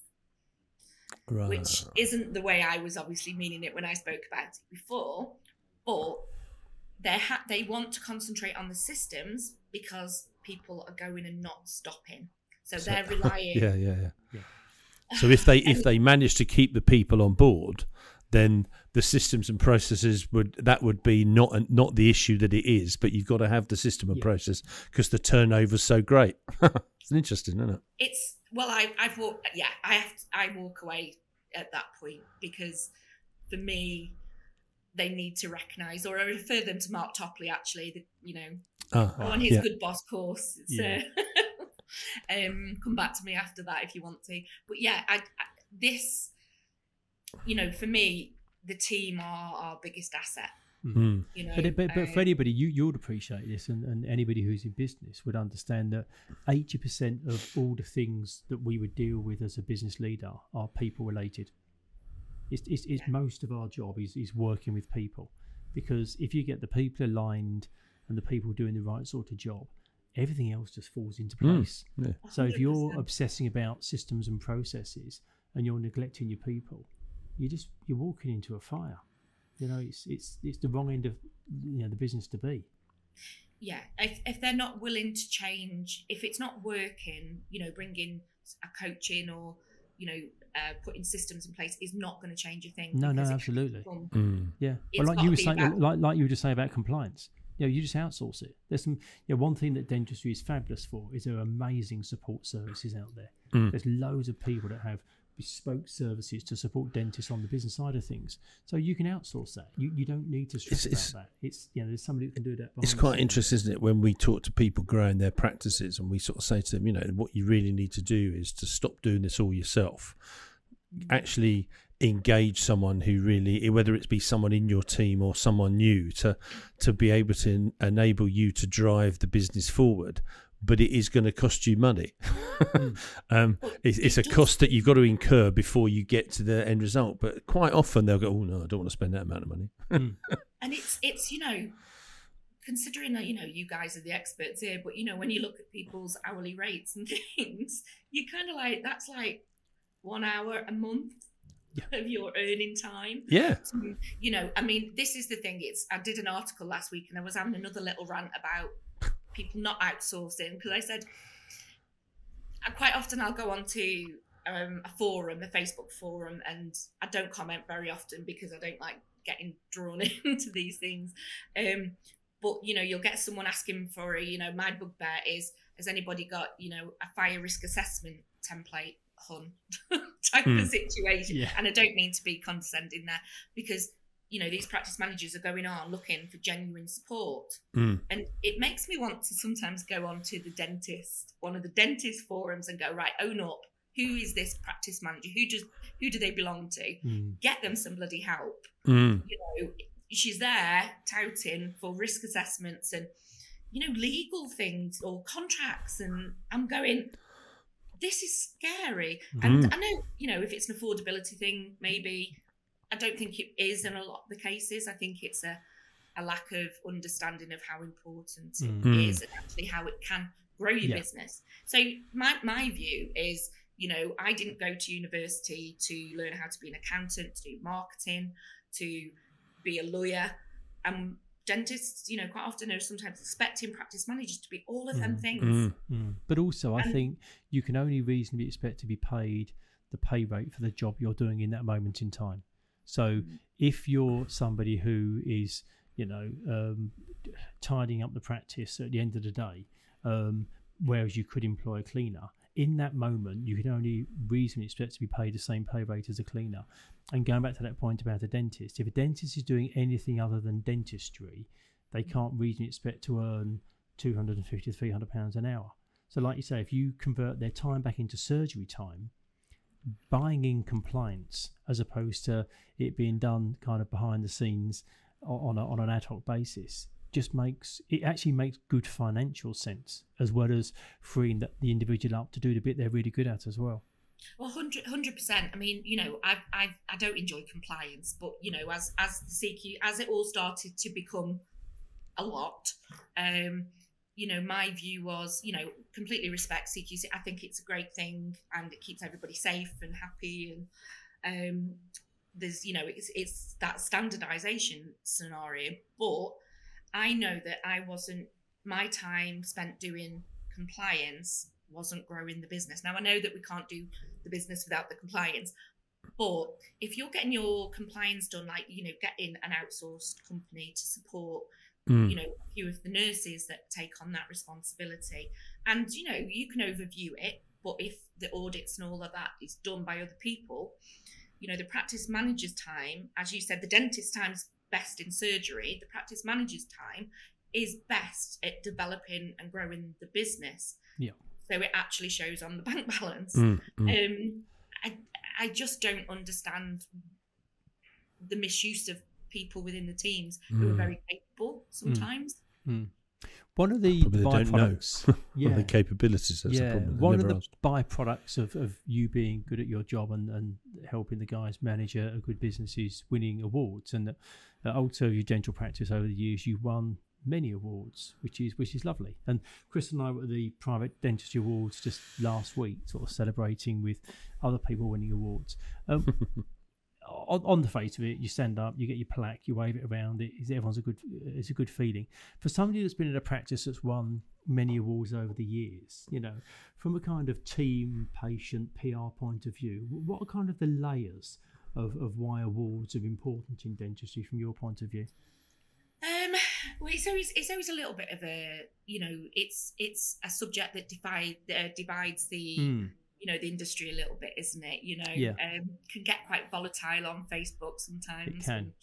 Speaker 2: Right.
Speaker 3: which isn't the way I was obviously meaning it when I spoke about it before. But they ha- they want to concentrate on the systems because people are going and not stopping, so,
Speaker 2: So-
Speaker 3: they're relying.
Speaker 2: yeah, yeah, yeah,
Speaker 1: Yeah.
Speaker 2: So if they if they manage to keep the people on board, then the systems and processes would that would be not not the issue that it is, but you've got to have the system and
Speaker 1: Yeah.
Speaker 2: process because the turnover's so great. it's interesting, isn't it?
Speaker 3: It's well, I I've walked. Yeah, I have. To, I walk away at that point because for me, they need to recognise, or I refer them to Mark Topley. Actually, the, you know,
Speaker 2: Ah,
Speaker 3: Go on his
Speaker 2: yeah.
Speaker 3: good boss course. So
Speaker 1: Yeah.
Speaker 3: um, come back to me after that if you want to. But yeah, I, I, this, you know, for me, the team are our biggest asset.
Speaker 2: Mm.
Speaker 3: You know,
Speaker 1: But, it- but, but for
Speaker 3: um,
Speaker 1: anybody, you, you would appreciate this, and, and anybody who's in business would understand that 80% of all the things that we would deal with as a business leader are people related. It's, it's, it's most of our job is, is working with people because if you get the people aligned and the people doing the right sort of job, everything else just falls into
Speaker 2: Mm.
Speaker 1: place.
Speaker 2: Yeah.
Speaker 1: So if you're obsessing about systems and processes and you're neglecting your people, you just you're walking into a fire. You know, it's it's it's the wrong end of you know the business to be.
Speaker 3: yeah, if, if they're not willing to change, if it's not working, you know, bringing a coach in or you know, uh, putting systems in place is not going to change a thing.
Speaker 1: No, no, absolutely.
Speaker 2: Mm.
Speaker 1: Yeah,
Speaker 3: It's
Speaker 1: but like you were saying,
Speaker 3: about-
Speaker 1: like like you were just saying about compliance. You know, you just outsource it. There's some. You know, one thing that dentistry is fabulous for is there are amazing support services out there.
Speaker 2: Mm.
Speaker 1: There's loads of people that have bespoke services to support dentists on the business side of things. So you can outsource that. You you don't need to stress
Speaker 2: It's- it's-
Speaker 1: about that. It's you know, there's somebody who can do that.
Speaker 2: It's quite interesting, isn't it, when we talk to people growing their practices and we sort of say to them, you know, what you really need to do is to stop doing this all yourself. Actually engage someone who really whether it's be someone in your team or someone new to to be able to enable you to drive the business forward but it is going to cost you money. Um, it's, it's a cost that you've got to incur before you get to the end result but quite often they'll go oh no i don't want to spend that amount of money.
Speaker 1: Hmm.
Speaker 3: and it's it's you know considering that you know you guys are the experts here but you know when you look at people's hourly rates and things you kind of like that's like one hour a month of your earning time.
Speaker 2: Yeah.
Speaker 3: So, you know i mean this is the thing it's i did an article last week and i was having another little rant about people not outsourcing because i said I, quite often i'll go on to um, a forum a facebook forum and i don't comment very often because i don't like getting drawn into these things um, but you know you'll get someone asking for a you know my bugbear is has anybody got you know a fire risk assessment template hun type
Speaker 2: Hmm.
Speaker 3: of situation
Speaker 1: Yeah.
Speaker 3: and i don't mean to be condescending there because you know these practice managers are going on looking for genuine support
Speaker 2: Mm.
Speaker 3: and it makes me want to sometimes go on to the dentist one of the dentist forums and go right own up who is this practice manager who does who do they belong to
Speaker 1: Mm.
Speaker 3: get them some bloody help
Speaker 2: Mm.
Speaker 3: you know she's there touting for risk assessments and you know legal things or contracts and i'm going this is scary and
Speaker 2: Mm.
Speaker 3: i know you know if it's an affordability thing maybe i don't think it is in a lot of the cases i think it's a, a lack of understanding of how important it
Speaker 2: Mm.
Speaker 3: is and actually how it can grow your
Speaker 1: Yeah.
Speaker 3: business so my, my view is you know i didn't go to university to learn how to be an accountant to do marketing to be a lawyer and dentists you know quite often are sometimes expecting practice managers to be all of them
Speaker 1: Mm.
Speaker 3: things
Speaker 2: Mm.
Speaker 1: Mm. But also, I think you can only reasonably expect to be paid the pay rate for the job you're doing in that moment in time. So, if you're somebody who is, you know, um, tidying up the practice at the end of the day, um, whereas you could employ a cleaner, in that moment, you can only reasonably expect to be paid the same pay rate as a cleaner. And going back to that point about a dentist, if a dentist is doing anything other than dentistry, they can't reasonably expect to earn 250 to 300 pounds an hour. So, like you say, if you convert their time back into surgery time, buying in compliance as opposed to it being done kind of behind the scenes on, a, on an ad hoc basis just makes it actually makes good financial sense as well as freeing the, the individual up to do the bit they're really good at as well.
Speaker 3: Well, 100 percent. I mean, you know, I I I don't enjoy compliance, but you know, as as the CQ as it all started to become a lot, um, you know, my view was, you know, completely respect CQC. I think it's a great thing, and it keeps everybody safe and happy, and um, there's, you know, it's it's that standardization scenario. But I know that I wasn't my time spent doing compliance wasn't growing the business. Now I know that we can't do the business without the compliance. But if you're getting your compliance done, like you know, getting an outsourced company to support,
Speaker 2: Mm.
Speaker 3: you know, a few of the nurses that take on that responsibility, and you know, you can overview it. But if the audits and all of that is done by other people, you know, the practice manager's time, as you said, the dentist time's best in surgery. The practice manager's time is best at developing and growing the business.
Speaker 1: Yeah.
Speaker 3: So it actually shows on the bank balance.
Speaker 2: Mm. Mm.
Speaker 3: Um, I I just don't understand the misuse of people within the teams who are
Speaker 2: Mm.
Speaker 3: very capable sometimes.
Speaker 1: One of the
Speaker 2: Probably they don't know.
Speaker 1: byproducts,
Speaker 2: Well,
Speaker 1: yeah,
Speaker 2: the capabilities that's
Speaker 1: yeah,
Speaker 2: problem.
Speaker 1: One of the
Speaker 2: asked.
Speaker 1: byproducts of, of you being good at your job and, and helping the guys manage a, a good business is winning awards. And at at Old Surgery Dental Practice over the years, you won many awards, which is which is lovely. And Chris and I were at the Private Dentistry Awards just last week, sort of celebrating with other people winning awards. Um, on, on the face of it, you stand up, you get your plaque, you wave it around. It, everyone's a good, it's a good feeling. For somebody that's been in a practice that's won many awards over the years, you know, from a kind of team, patient, PR point of view, what are kind of the layers of, of why awards are important in dentistry from your point of view?
Speaker 3: Um, well, it's always it's always a little bit of a you know it's it's a subject that divide uh, divides the
Speaker 1: Mm,
Speaker 3: you know the industry a little bit, isn't it? You know,
Speaker 1: Yeah.
Speaker 3: um, can get quite volatile on Facebook sometimes. And,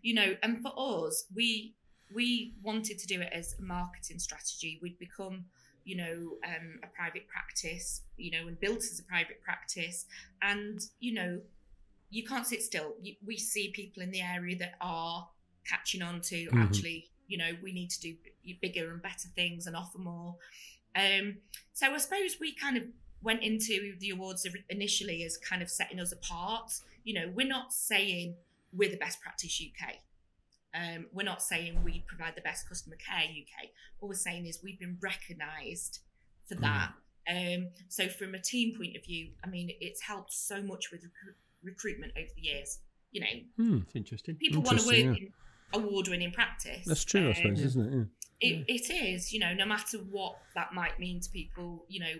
Speaker 3: you know, and for us, we we wanted to do it as a marketing strategy. We'd become, you know, um, a private practice, you know, and built as a private practice, and you know, you can't sit still. You, we see people in the area that are catching on to
Speaker 2: Mhm.
Speaker 3: actually, you know, we need to do bigger and better things and offer more. Um, so I suppose we kind of went into the awards initially as kind of setting us apart. You know, we're not saying we're the best practice UK. Um, we're not saying we provide the best customer care UK. All we're saying is we've been recognised for that. Um, so from a team point of view, I mean, it's helped so much with recru- recruitment over the years. You know,
Speaker 2: Hmm.
Speaker 1: It's interesting.
Speaker 3: people want to work
Speaker 2: Interesting,
Speaker 3: in award-winning practice.
Speaker 2: That's true, I
Speaker 3: Um,
Speaker 2: suppose, isn't it? Yeah.
Speaker 3: it, it is, you know, no matter what that might mean to people, you know,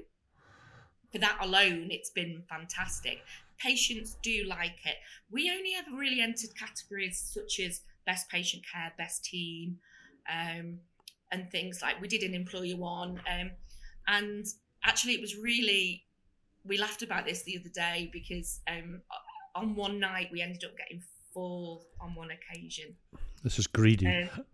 Speaker 3: for that alone, it's been fantastic. Patients do like it. We only ever really entered categories such as best patient care, best team, um, and things like we did an employer one. Um, and actually, it was really, we laughed about this the other day because um, on one night we ended up getting four on one occasion.
Speaker 2: This is greedy.
Speaker 3: Um,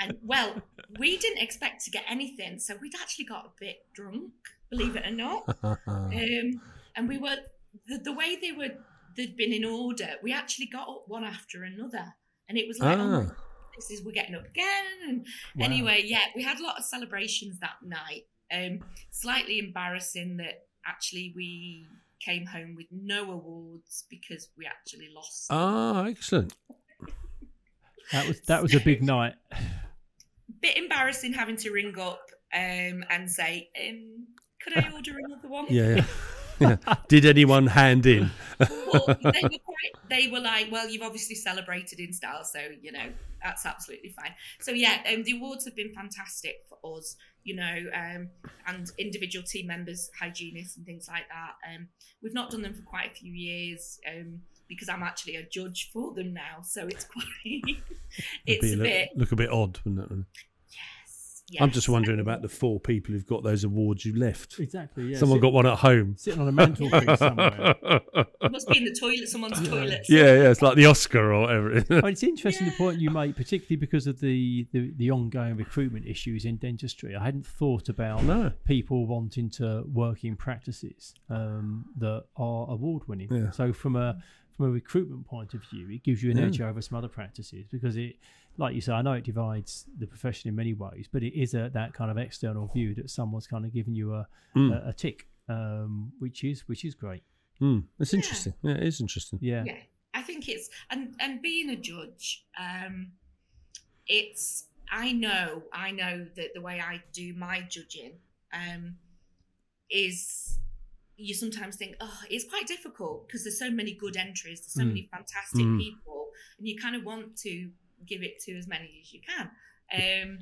Speaker 3: and well, we didn't expect to get anything, so we'd actually got a bit drunk, believe it or not. Um, and we were the, the way they were they'd been in order. We actually got up one after another, and it was like, oh, my
Speaker 2: ah,
Speaker 3: God, this is we're getting up again. And
Speaker 1: Wow.
Speaker 3: anyway, yeah, we had a lot of celebrations that night. Um, slightly embarrassing that actually we came home with no awards because we actually lost.
Speaker 2: ah, excellent.
Speaker 1: That was that was a big night.
Speaker 3: bit embarrassing having to ring up um, and say, um, "Could I order another one?"
Speaker 2: Yeah, yeah. Did anyone hand in?
Speaker 3: But they were quite. They were like, "Well, you've obviously celebrated in style, so you know that's absolutely fine." So yeah, um, the awards have been fantastic for us, you know, um, and individual team members, hygienists, and things like that. Um, we've not done them for quite a few years. Um, because I'm actually a judge for them now, so it's quite, it's a
Speaker 2: look,
Speaker 3: bit.
Speaker 2: look a bit odd, wouldn't it?
Speaker 3: Yes,
Speaker 2: I'm just wondering about the four people who've got those awards you left.
Speaker 1: Exactly. Yeah.
Speaker 2: Someone
Speaker 1: Sit-
Speaker 2: got one at home.
Speaker 1: sitting on a mantelpiece somewhere.
Speaker 3: It must be in the toilet, someone's toilet.
Speaker 2: Yeah, yeah, it's like the Oscar or whatever. it is.
Speaker 1: I mean, it's interesting the point you make, particularly because of the, the, the ongoing recruitment issues in dentistry. I hadn't thought about
Speaker 2: no.
Speaker 1: people wanting to work in practices um, that are award winning.
Speaker 2: Yeah.
Speaker 1: So from a from a recruitment point of view, it gives you an
Speaker 2: Yeah.
Speaker 1: edge over some other practices because it, like you say, I know it divides the profession in many ways, but it is a, that kind of external view that someone's kind of giving you a
Speaker 2: Mm.
Speaker 1: a, a tick, um, which is which is great.
Speaker 2: Mm. It's interesting. Yeah, it is interesting.
Speaker 1: Yeah.
Speaker 3: yeah i think it's and and being a judge um it's i know i know that the way i do my judging um is you sometimes think oh it's quite difficult because there's so many good entries there's so
Speaker 1: Mm.
Speaker 3: many fantastic
Speaker 2: Mm.
Speaker 3: people and you kind of want to give it to as many as you can um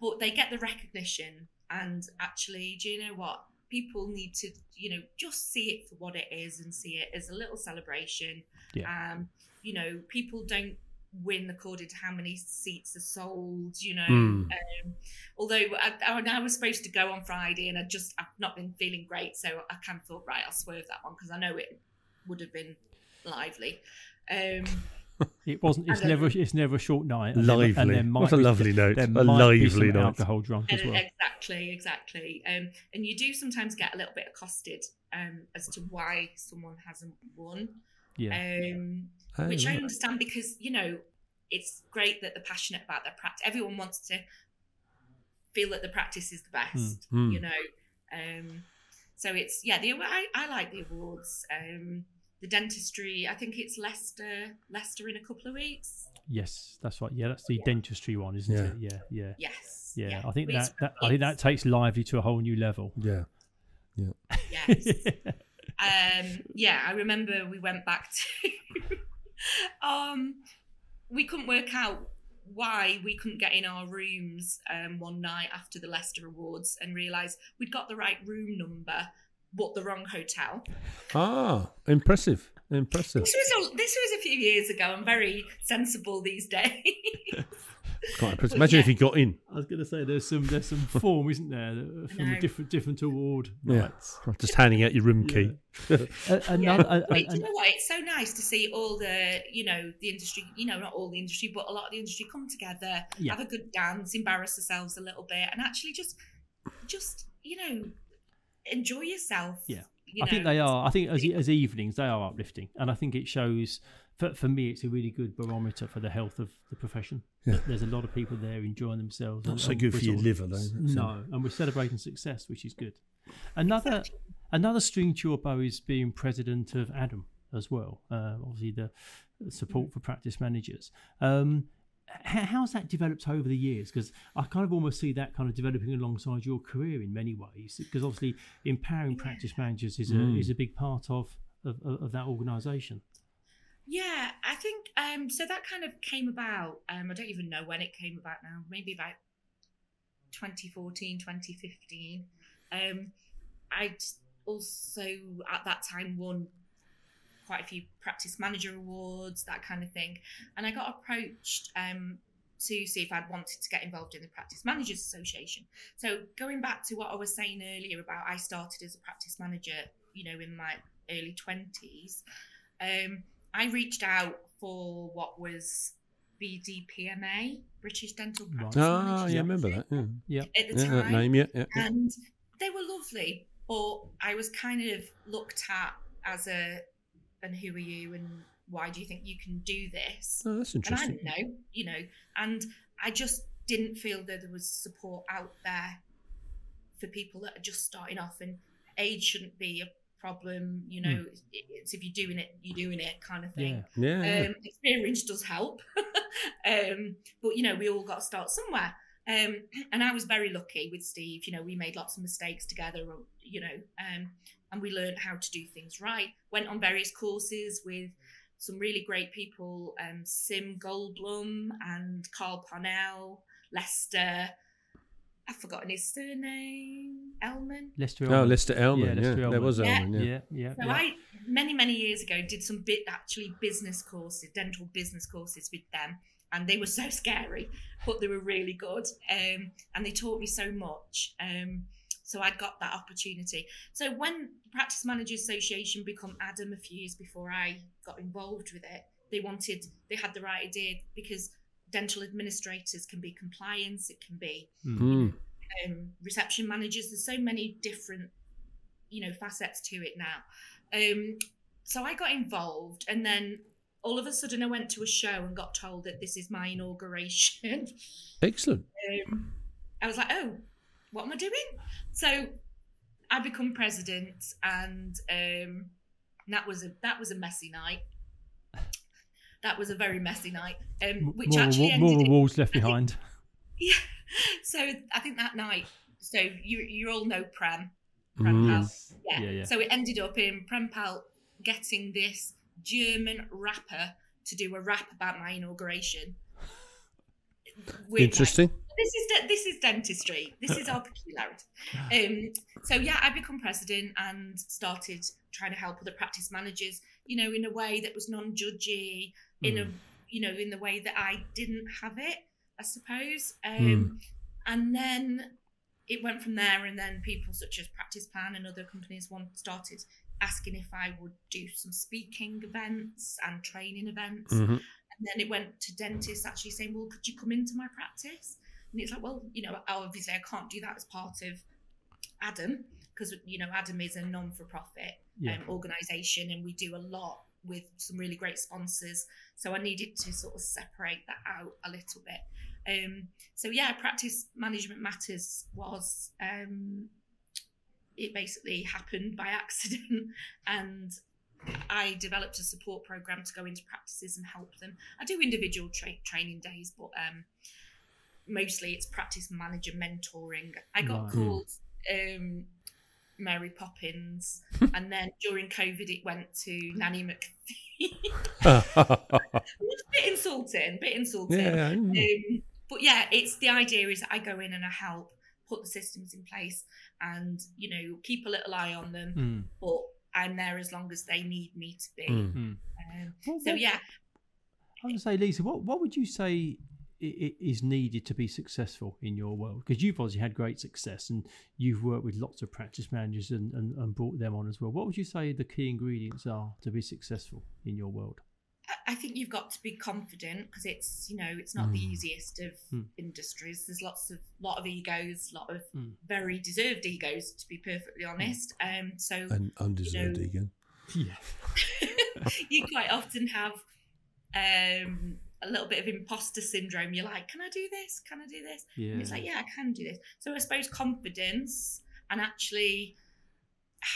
Speaker 3: but they get the recognition and actually do you know what people need to you know just see it for what it is and see it as a little celebration um you know people don't win according to how many seats are sold you know
Speaker 2: Mm.
Speaker 3: um, although I, I, I was supposed to go on friday and i just i've not been feeling great so i kind of thought right i'll swerve that one because i know it would have been lively um
Speaker 1: It wasn't. It's never. It's never a short night. and there-
Speaker 2: Lively.
Speaker 1: and there might
Speaker 2: what a
Speaker 1: be-
Speaker 2: lovely note. A lively night.
Speaker 1: alcohol drunk as
Speaker 3: And-
Speaker 1: well.
Speaker 3: Exactly, exactly. Um, and you do sometimes get a little bit accosted um, as to why someone hasn't won,
Speaker 1: Yeah.
Speaker 3: um,
Speaker 2: Oh,
Speaker 3: which I understand because you know it's great that they're passionate about their practice. Everyone wants to feel that the practice is the best,
Speaker 2: Mm.
Speaker 3: you know. Um, so it's yeah, the I, I like the awards. Um, the dentistry, I think it's Leicester, Leicester in a couple of weeks.
Speaker 1: Yes, that's right. Yeah, that's the dentistry one, isn't
Speaker 2: Yeah.
Speaker 1: it? Yeah, yeah,
Speaker 3: Yes,
Speaker 1: yeah. I think that, that I think that takes lively to a whole new level.
Speaker 2: Yeah. Yeah.
Speaker 3: Yes. um yeah i remember we went back to um we couldn't work out why we couldn't get in our rooms um one night after the leicester awards and realize we'd got the right room number but the wrong hotel
Speaker 2: Ah, impressive. Impressive.
Speaker 3: this was a, this was a few years ago i'm very sensible these days
Speaker 2: Quite impressive.
Speaker 3: But
Speaker 2: Imagine if
Speaker 3: yeah.
Speaker 2: you got in.
Speaker 1: I was going to say there's some there's some form, isn't there, that- uh, from
Speaker 3: know.
Speaker 1: different different award
Speaker 2: Yeah.
Speaker 1: nights.
Speaker 2: Just handing out your room key.
Speaker 1: A- Another,
Speaker 3: Yeah.
Speaker 1: a- a-
Speaker 3: But do
Speaker 1: an-
Speaker 3: you know what? It's so nice to see all the, you know, the industry, you know, not all the industry, but a lot of the industry come together,
Speaker 1: Yeah.
Speaker 3: have a good dance, embarrass themselves a little bit, and actually just, just, you know, enjoy yourself.
Speaker 1: Yeah.
Speaker 3: you
Speaker 1: I think they are. I think as as evenings they are uplifting, and I think it shows. For, for me, it's a really good barometer for the health of the profession.
Speaker 2: Yeah.
Speaker 1: There's a lot of people there enjoying themselves.
Speaker 2: Not
Speaker 1: and-
Speaker 2: so good
Speaker 1: we're
Speaker 2: for your liver, though.
Speaker 1: No, and we're celebrating success, which is good. Another another string to your bow is being president of ADAM as well. Uh, obviously, the support for practice managers. Um, how's that developed over the years? Because I kind of almost see that kind of developing alongside your career in many ways. Because obviously, empowering practice managers is a
Speaker 2: Mm.
Speaker 1: is a big part of of, of of that organisation.
Speaker 3: Yeah, I think um, so. That kind of came about. Um, I don't even know when it came about now. Maybe about 2014, 2015. Um, I'd also at that time won quite a few practice manager awards, that kind of thing. And I got approached um, to see if I'd wanted to get involved in the Practice Managers Association. So going back to what I was saying earlier about I started as a practice manager, you know, in my early 20s. Um, I reached out for what was BDPMA, British Dental
Speaker 1: Right.
Speaker 2: Ah,
Speaker 3: Managers
Speaker 2: yeah, I remember that. Yeah,
Speaker 1: Yeah,
Speaker 3: at the
Speaker 2: yeah that
Speaker 3: time
Speaker 2: name. Yeah, yeah. yeah.
Speaker 3: and they were lovely but i was kind of looked at as a and who are you and why do you think you can do this
Speaker 2: Oh, that's interesting.
Speaker 3: and i didn't know you know and i just didn't feel that there was support out there for people that are just starting off and age shouldn't be a problem you know
Speaker 2: Hmm.
Speaker 3: it- it's if you're doing it you're doing it kind of thing
Speaker 1: yeah.
Speaker 2: Yeah, yeah.
Speaker 3: um, experience does help, um, but you know we all got to start somewhere. Um, and I was very lucky with Steve. You know, we made lots of mistakes together. You know, um, and we learned how to do things right. Went on various courses with some really great people, um, Sim Goldblum and Carl Parnell, Lester. I've forgotten his surname. Elman.
Speaker 1: Lester.
Speaker 2: oh,
Speaker 1: Elman.
Speaker 2: Lister Elman.
Speaker 1: Yeah,
Speaker 2: Yeah,
Speaker 1: Lester
Speaker 2: there was
Speaker 3: Yeah.
Speaker 2: Elman. Yeah.
Speaker 1: yeah, yeah,
Speaker 3: So
Speaker 1: yeah.
Speaker 3: I many many years ago did some bit actually business courses, dental business courses with them, and they were so scary, but they were really good, um, and they taught me so much. Um, so I got that opportunity. So when Practice Managers Association become ADAM a few years before I got involved with it, they wanted they had the right idea because dental administrators can be compliance, it can be
Speaker 2: Mm.
Speaker 3: um, reception managers. There's so many different, you know, facets to it now. Um, so I got involved, and then all of a sudden I went to a show and got told that this is my inauguration.
Speaker 2: Excellent.
Speaker 3: um, I was like, oh, what am I doing? So I become president, and um, that was a that was a messy night. That was a very messy night, um, which
Speaker 1: more,
Speaker 3: actually
Speaker 1: more,
Speaker 3: ended in-
Speaker 1: walls left
Speaker 3: think-
Speaker 1: behind.
Speaker 3: yeah. So I think that night, so you you all know Prem. Prem
Speaker 2: Mm.
Speaker 3: Pal. Yeah.
Speaker 1: Yeah, yeah.
Speaker 3: So it ended up in Prem Pal getting this German rapper to do a rap about my inauguration. Like,
Speaker 2: Interesting.
Speaker 3: this is de- this is dentistry. This is our peculiarity. Um, so yeah, I become president and started trying to help other practice managers. You know, in a way that was non-judgy, in a
Speaker 1: Mm.
Speaker 3: you know, in the way that I didn't have it, I suppose. Um,
Speaker 2: Mm.
Speaker 3: And then it went from there, and then people such as Practice Plan and other companies one started asking if I would do some speaking events and training events.
Speaker 2: Mhm.
Speaker 3: And then it went to dentists actually saying, "Well, could you come into my practice?" And it's like, "Well, you know, obviously I can't do that as part of ADAM because you know ADAM is a non-for-profit
Speaker 1: Yeah.
Speaker 3: um, organisation, and we do a lot with some really great sponsors. So I needed to sort of separate that out a little bit. Um, so yeah, practice management matters was um, it basically happened by accident, and I developed a support program to go into practices and help them. I do individual tra- training days, but um, mostly it's practice manager mentoring. I got
Speaker 1: Right.
Speaker 3: called um, Mary Poppins, and then during COVID it went to Nanny McPhee. Bit insulting, bit insulting.
Speaker 2: yeah.
Speaker 3: Um, but yeah, it's the idea is that I go in and I help put the systems in place and you know keep a little eye on them,
Speaker 1: Mm.
Speaker 3: but I'm there as long as they need me to be.
Speaker 2: Mm.
Speaker 1: Mm.
Speaker 3: Um,
Speaker 1: What-
Speaker 3: so yeah,
Speaker 1: I would say, Lisa, what what would you say is needed to be successful in your world? Because you've obviously had great success and you've worked with lots of practice managers and, and, and brought them on as well. What would you say the key ingredients are to be successful in your world?
Speaker 3: I- I think you've got to be confident because it's you know it's not the
Speaker 2: Mm.
Speaker 3: easiest of
Speaker 1: Mm.
Speaker 3: industries. There's lots of lot of egos, lot of
Speaker 1: Mm.
Speaker 3: very deserved egos, to be perfectly honest. Um, so
Speaker 2: And undeserved
Speaker 3: know,
Speaker 2: ego.
Speaker 1: Yeah.
Speaker 3: you quite often have um, a little bit of imposter syndrome. You're like, can I do this? Can I do this?
Speaker 1: Yeah.
Speaker 3: And it's like, yeah, I can do this. So I suppose confidence and actually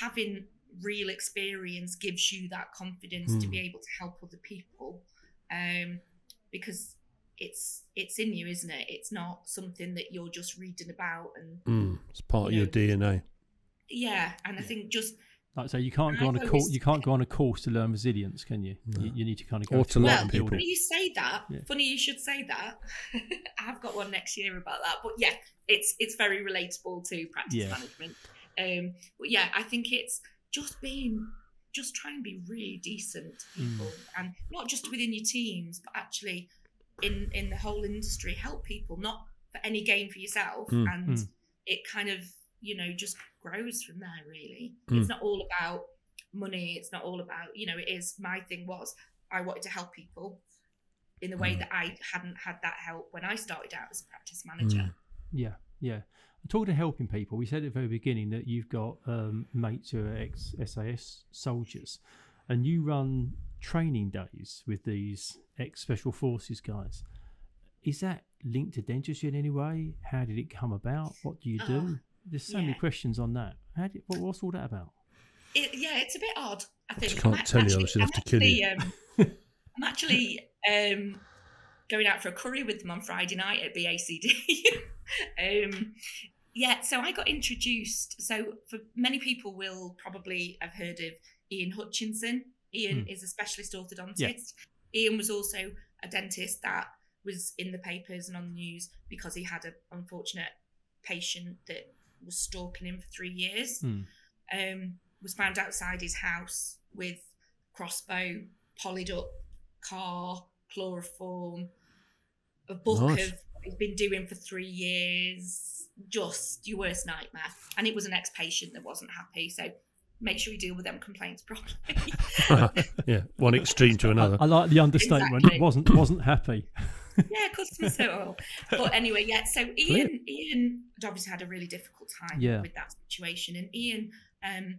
Speaker 3: having real experience gives you that confidence to
Speaker 2: Hmm.
Speaker 3: be able to help other people. Um, because it's it's in you, isn't it? It's not something that you're just reading about and
Speaker 2: Mm, it's part of
Speaker 3: You
Speaker 2: your DNA.
Speaker 3: yeah. And I think just
Speaker 1: Like I say, you can't go
Speaker 3: I've
Speaker 1: on a course. You can't go on a course to learn resilience, can you?
Speaker 2: No.
Speaker 1: You, you need to kind of go
Speaker 2: Or to
Speaker 1: through
Speaker 2: learn
Speaker 3: well,
Speaker 2: people.
Speaker 3: funny you say that.
Speaker 1: Yeah.
Speaker 3: Funny you should say that. I've got one next year about that. But yeah, it's it's very relatable to practice
Speaker 1: Yeah.
Speaker 3: management. Um, but yeah, I think it's just being just try and be really decent to
Speaker 1: Mm.
Speaker 3: people, and not just within your teams, but actually in in the whole industry, help people, not for any gain for yourself,
Speaker 2: Mm.
Speaker 3: and
Speaker 1: Mm.
Speaker 3: it kind of you know just grows from there. Really,
Speaker 2: Mm.
Speaker 3: it's not all about money. It's not all about you know. It is my thing was I wanted to help people in the way
Speaker 2: Mm.
Speaker 3: that I hadn't had that help when I started out as a practice manager.
Speaker 2: Mm.
Speaker 1: Yeah, yeah. Talking to helping people, we said at the very beginning that you've got um, mates who are ex SAS soldiers, and you run training days with these ex Special Forces guys. Is that linked to dentistry in any way? How did it come about? What do you do?
Speaker 3: Oh,
Speaker 1: There's so many questions on that. How did, what, what's all that about?
Speaker 3: It, yeah, it's a bit odd. I think
Speaker 2: just can't
Speaker 3: I'm
Speaker 2: tell you, I
Speaker 3: actually-
Speaker 2: should have
Speaker 3: I'm
Speaker 2: to kill you.
Speaker 3: actually, Um, I'm actually um, going out for a curry with them on Friday night at BACD. um, yeah, so I got introduced. So for many people will probably have heard of Ian Hutchinson. Ian
Speaker 1: Hmm.
Speaker 3: is a specialist orthodontist. Ian was also a dentist that was in the papers and on the news because he had an unfortunate patient that was stalking him for three years.
Speaker 1: Hmm.
Speaker 3: Um, was found outside his house with crossbow, polyed up car, chloroform, a book
Speaker 2: Nice.
Speaker 3: of what he's been doing for three years. Just your worst nightmare. And it was an ex-patient that wasn't happy. So make sure you deal with them complaints properly.
Speaker 2: yeah, one extreme to another.
Speaker 1: I, I like the understatement.
Speaker 3: Exactly.
Speaker 1: It wasn't wasn't happy.
Speaker 3: yeah, customer so But anyway, yeah. So Ian, Ian had obviously had a really difficult time
Speaker 1: Yeah.
Speaker 3: with that situation, and Ian um,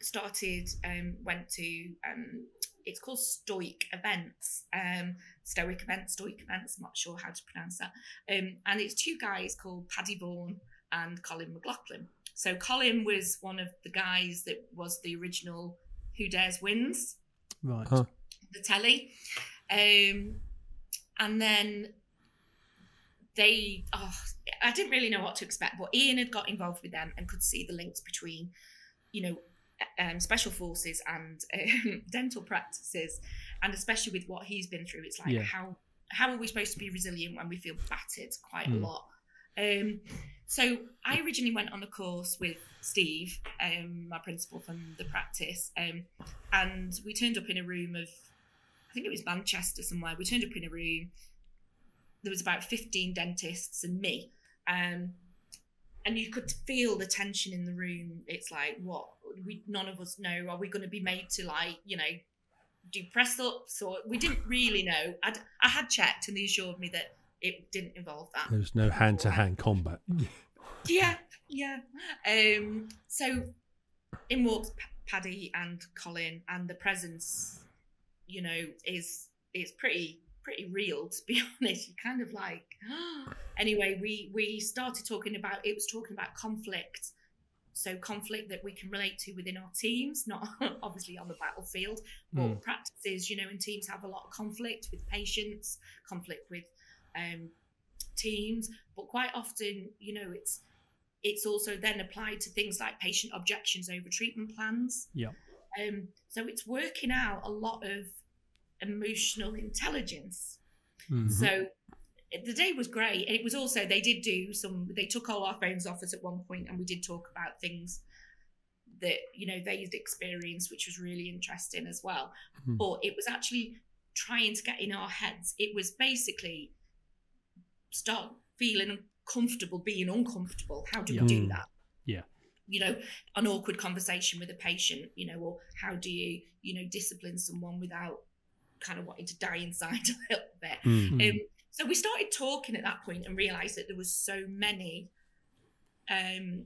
Speaker 3: started um, went to um, it's called Stoic Events, um, Stoic Events, Stoic Events. I'm not sure how to pronounce that. Um, and it's two guys called Paddy Vaughan and Colin Maclachlan. So Colin was one of the guys that was the original Who Dares Wins
Speaker 1: Right.
Speaker 2: Huh.
Speaker 3: the telly. Um, and then they, oh, I didn't really know what to expect, but Ian had got involved with them and could see the links between, you know, um, special forces and um, dental practices, and especially with what he's been through, it's like
Speaker 1: Yeah.
Speaker 3: how how are we supposed to be resilient when we feel battered quite
Speaker 1: Mm.
Speaker 3: a lot? Um, so I originally went on a course with Steve, um, my principal from the practice, um, and we turned up in a room of, I think it was Manchester somewhere. We turned up in a room. There was about fifteen dentists and me, um, and you could feel the tension in the room. It's like, what? We none of us know. Are we going to be made to like, you know, do press ups? Or we didn't really know. I'd, I had checked, and they assured me that it didn't involve that.
Speaker 2: There was no hand to hand combat.
Speaker 3: Yeah, yeah. Um, so in walks Paddy and Colin, and the presence, you know, is is pretty pretty real. To be honest, you kind of like. anyway, we we started talking about it was talking about conflict. So conflict that we can relate to within our teams, not obviously on the battlefield, but
Speaker 1: Mm.
Speaker 3: practices. You know, and teams have a lot of conflict with patients, conflict with um, teams, but quite often, you know, it's it's also then applied to things like patient objections over treatment plans.
Speaker 1: Yeah.
Speaker 3: Um, so it's working out a lot of emotional intelligence.
Speaker 1: Mhm.
Speaker 3: So the day was great. And it was also they did do some. They took all our phones off us at one point, and we did talk about things that you know they'd experienced, which was really interesting as well.
Speaker 2: Mhm.
Speaker 3: But it was actually trying to get in our heads. It was basically start feeling comfortable being uncomfortable. How do
Speaker 1: Yeah.
Speaker 3: we do
Speaker 2: Mm.
Speaker 3: that?
Speaker 1: Yeah.
Speaker 3: You know, an awkward conversation with a patient, you know, or how do you, you know, discipline someone without kind of wanting to die inside a little bit.
Speaker 2: Mm.
Speaker 3: Um, so we started talking at that point and realised that there was so many um,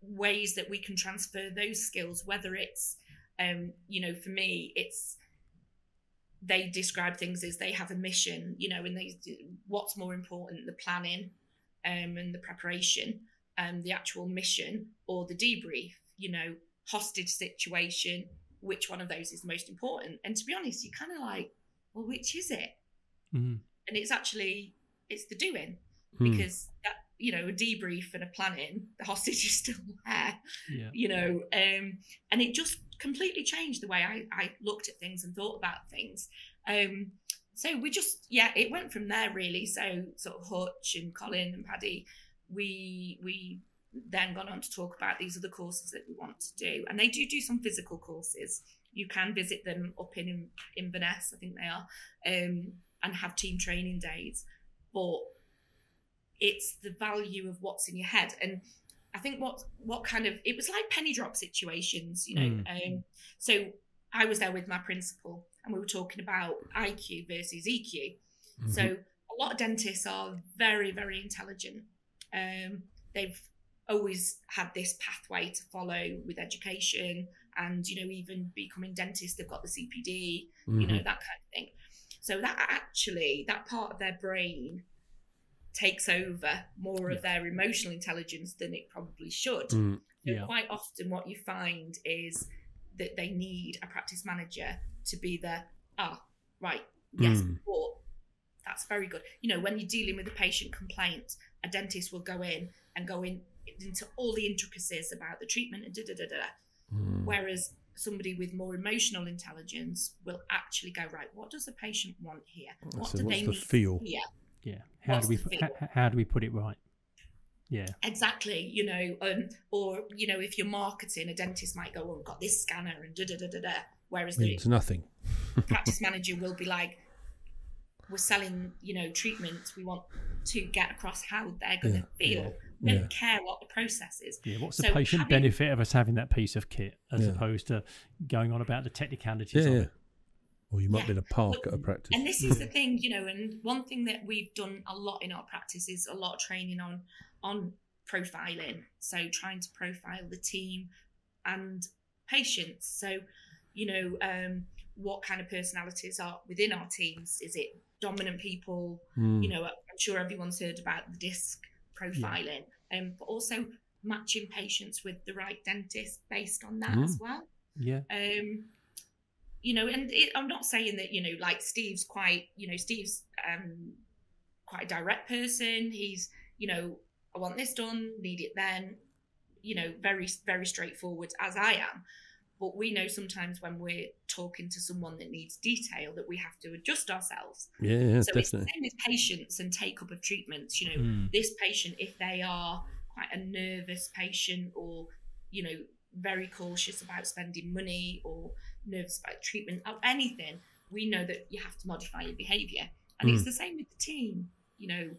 Speaker 3: ways that we can transfer those skills. Whether it's, um, you know, for me, it's they describe things as they have a mission, you know, and they what's more important, the planning um, and the preparation, and the actual mission or the debrief, you know, hostage situation. Which one of those is the most important? And to be honest, you're kind of like, well, which is it?
Speaker 1: Mhm.
Speaker 3: and it's actually it's the doing
Speaker 2: Mm.
Speaker 3: because that you know a debrief and a planning the hostage is still there
Speaker 1: Yeah.
Speaker 3: you know um and it just completely changed the way i i looked at things and thought about things um so we just yeah it went from there really so sort of hutch and colin and paddy we we then gone on to talk about these other courses that we want to do. And they do do some physical courses. You can visit them up in inverness i think they are um and have team training days. But it's the value of what's in your head. And i think what what kind of it was like penny drop situations you know
Speaker 1: Mm.
Speaker 3: um so i was there with my principal and we were talking about iq versus eq
Speaker 2: Mm-hmm.
Speaker 3: so a lot of dentists are very very intelligent. Um they've always had this pathway to follow with education and you know even becoming dentists they've got the cpd you know
Speaker 2: Mhm.
Speaker 3: that kind of thing so that actually that part of their brain takes over more
Speaker 1: Yeah.
Speaker 3: of their emotional intelligence than it probably should
Speaker 2: Mm.
Speaker 3: so quite often what you find is that they need a practice manager to be the ah right yes
Speaker 2: Mm.
Speaker 3: but that's very good you know when you're dealing with a patient complaint a dentist will go in and go in into all the intricacies about the treatment and da da da da
Speaker 2: Mm.
Speaker 3: Whereas somebody with more emotional intelligence will actually go right. What does the patient want here? What
Speaker 2: So
Speaker 3: do
Speaker 2: what's
Speaker 3: they
Speaker 2: the
Speaker 3: need
Speaker 2: feel?
Speaker 3: here?
Speaker 1: Yeah. How
Speaker 3: What's
Speaker 1: do we
Speaker 3: the
Speaker 1: how, how do we put it right? Yeah.
Speaker 3: Exactly. You know, um, or you know, if you're marketing, a dentist might go, "Oh, I've got this scanner," and da da da da da. Whereas the
Speaker 2: nothing.
Speaker 3: practice manager will be like, "We're selling, you know, treatments. We want to get across how they're going to
Speaker 2: Yeah,
Speaker 3: feel. We don't care what the process is."
Speaker 1: Yeah. What's the patient
Speaker 3: having-
Speaker 1: benefit of us having that piece of kit as
Speaker 2: Yeah.
Speaker 1: opposed to going on about the technicalities
Speaker 2: Yeah,
Speaker 1: of
Speaker 2: yeah.
Speaker 1: it?
Speaker 2: Or you might
Speaker 3: Yeah.
Speaker 2: be in a park
Speaker 3: Well,
Speaker 2: at a practice.
Speaker 3: And this is the thing, you know, and one thing that we've done a lot in our practice is a lot of training on on profiling. So trying to profile the team and patients. So, you know, um, what kind of personalities are within our teams? Is it dominant people?
Speaker 2: Mm.
Speaker 3: You know, I'm sure everyone's heard about the disc profiling, um, but also matching patients with the right dentist based on that
Speaker 2: Mm.
Speaker 3: as well
Speaker 1: Yeah.
Speaker 3: um you know and it, i'm not saying that you know like steve's quite you know steve's um quite a direct person he's you know i want this done need it then you know very very straightforward as i am but we know sometimes when we're talking to someone that needs detail that we have to adjust ourselves
Speaker 2: yeah, yeah,
Speaker 3: so it's the same with patients and take up of treatments you know
Speaker 1: Mm.
Speaker 3: this patient, if they are quite a nervous patient or, you know, very cautious about spending money or nervous about treatment or anything, we know that you have to modify your behaviour. And it's the same with the team. You know,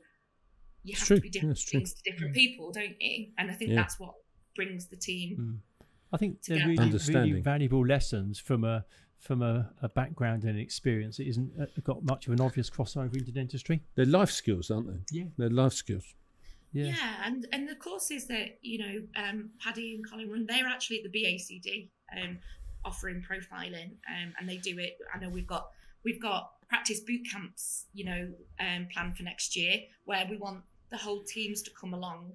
Speaker 3: you
Speaker 2: It's
Speaker 3: have
Speaker 2: true.
Speaker 3: to be different
Speaker 2: Yeah, it's true.
Speaker 3: things to different people, don't you? And I think
Speaker 2: Yeah.
Speaker 3: that's what brings the team.
Speaker 1: I think they're really, really valuable lessons from a from a, a background and experience. It isn't uh, got much of an obvious crossover into dentistry.
Speaker 2: They're life skills, aren't they?
Speaker 1: Yeah.
Speaker 2: They're life skills.
Speaker 1: Yeah.
Speaker 3: Yeah, and and the courses that you know um, Paddy and Colin run, they're actually at the BACD um, offering profiling, um, and they do it. I know we've got we've got practice boot camps, you know, um, planned for next year, where we want the whole teams to come along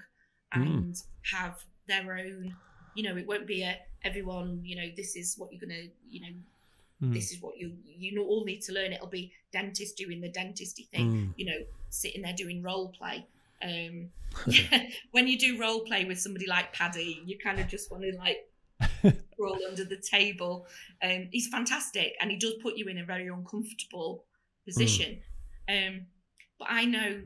Speaker 2: Mm.
Speaker 3: and have their own. You know, it won't be a everyone. You know, this is what you're gonna. You know,
Speaker 1: Mm.
Speaker 3: this is what you you know all need to learn. It'll be dentist doing the dentisty thing
Speaker 2: Mm.
Speaker 3: you know, sitting there doing role play. Um, yeah, when you do role play with somebody like Paddy, you kind of just want to like crawl under the table. Um, he's fantastic, and he does put you in a very uncomfortable position. Um, but I know,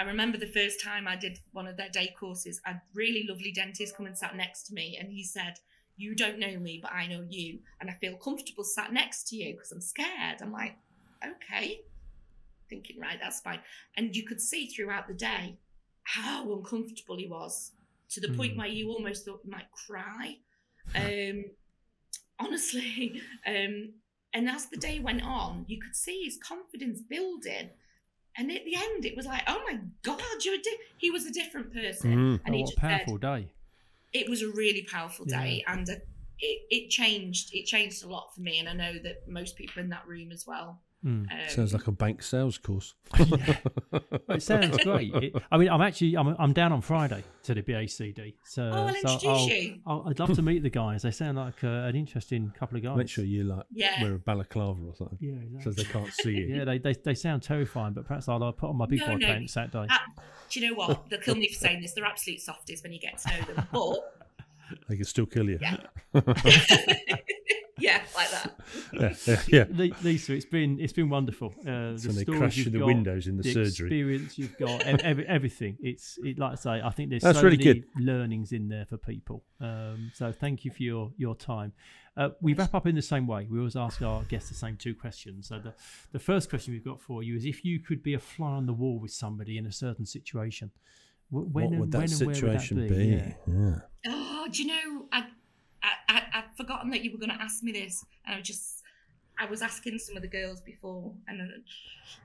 Speaker 3: I remember the first time I did one of their day courses. A really lovely dentist come and sat next to me, and he said. You don't know me, but I know you, and I feel comfortable sat next to you because I'm scared. I'm like, okay, thinking, right, that's fine. And you could see throughout the day how uncomfortable he was to the point
Speaker 1: Hmm.
Speaker 3: where you almost thought you might cry. Um, honestly, um, And as the day went on, you could see his confidence building. And at the end, it was like, oh my God, you're di-. he was a different person.
Speaker 2: Mm.
Speaker 3: And
Speaker 1: oh,
Speaker 3: he
Speaker 1: what
Speaker 3: just
Speaker 1: a
Speaker 3: said,
Speaker 1: powerful day.
Speaker 3: it was a really powerful
Speaker 1: Yeah.
Speaker 3: day and uh, it, it changed it changed a lot for me and i know that most people in that room as well
Speaker 1: Mm.
Speaker 3: um,
Speaker 2: Sounds like a bank sales course.
Speaker 1: Well, it sounds great. It, I mean, I'm actually I'm, I'm down on Friday to the BACD, so,
Speaker 3: Oh, I'll
Speaker 1: so
Speaker 3: introduce
Speaker 1: I'll,
Speaker 3: you.
Speaker 1: I'll, I'd love to meet the guys. They sound like uh, an interesting couple of guys.
Speaker 2: Make sure you like
Speaker 3: Yeah.
Speaker 2: wear a balaclava or something,
Speaker 1: Yeah,
Speaker 2: so they can't see you.
Speaker 1: yeah, they, they they sound terrifying, but perhaps I'll uh, put on my big
Speaker 3: No,
Speaker 1: boy
Speaker 3: no.
Speaker 1: pants that day.
Speaker 3: Ah, do you know what they'll kill me for saying this they're absolute softies when you get to know them but
Speaker 2: They can still kill you.
Speaker 3: Yeah. Yeah like that
Speaker 2: yeah, yeah. yeah.
Speaker 1: Le- Lisa, it's been it's been wonderful. Uh, the
Speaker 2: So they
Speaker 1: stories
Speaker 2: crash
Speaker 1: you've
Speaker 2: through the
Speaker 1: got,
Speaker 2: windows in the, surgery.
Speaker 1: experience you've got, ev- ev- everything. It's it, like I say, I think there's
Speaker 2: That's
Speaker 1: so
Speaker 2: really
Speaker 1: many
Speaker 2: good.
Speaker 1: learnings in there for people. Um, so thank you for your your time. Uh, we wrap up in the same way. We always ask our guests the same two questions. So the the first question we've got for you is: if you could be a fly on the wall with somebody in a certain situation, when
Speaker 2: what
Speaker 1: and
Speaker 2: would that
Speaker 1: when and where would
Speaker 2: situation
Speaker 1: that
Speaker 2: be?
Speaker 1: be? Yeah.
Speaker 2: Yeah.
Speaker 3: oh do you know i i, I i'd forgotten that you were going to ask me this and i was just i was asking some of the girls before and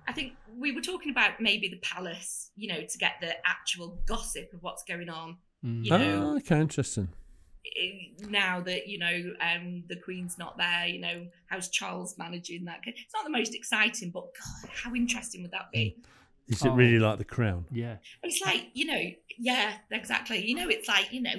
Speaker 3: i think we were talking about maybe the palace you know to get the actual gossip of what's going on
Speaker 1: Mm.
Speaker 3: you know
Speaker 2: Oh, okay, interesting.
Speaker 3: now that you know um, the Queen's not there, you know how's Charles managing that? It's not the most exciting, but God, how interesting would that be?
Speaker 2: Is it
Speaker 1: Oh.
Speaker 2: really like the crown?
Speaker 1: Yeah.
Speaker 3: It's like you know, yeah, exactly. You know, it's like you know,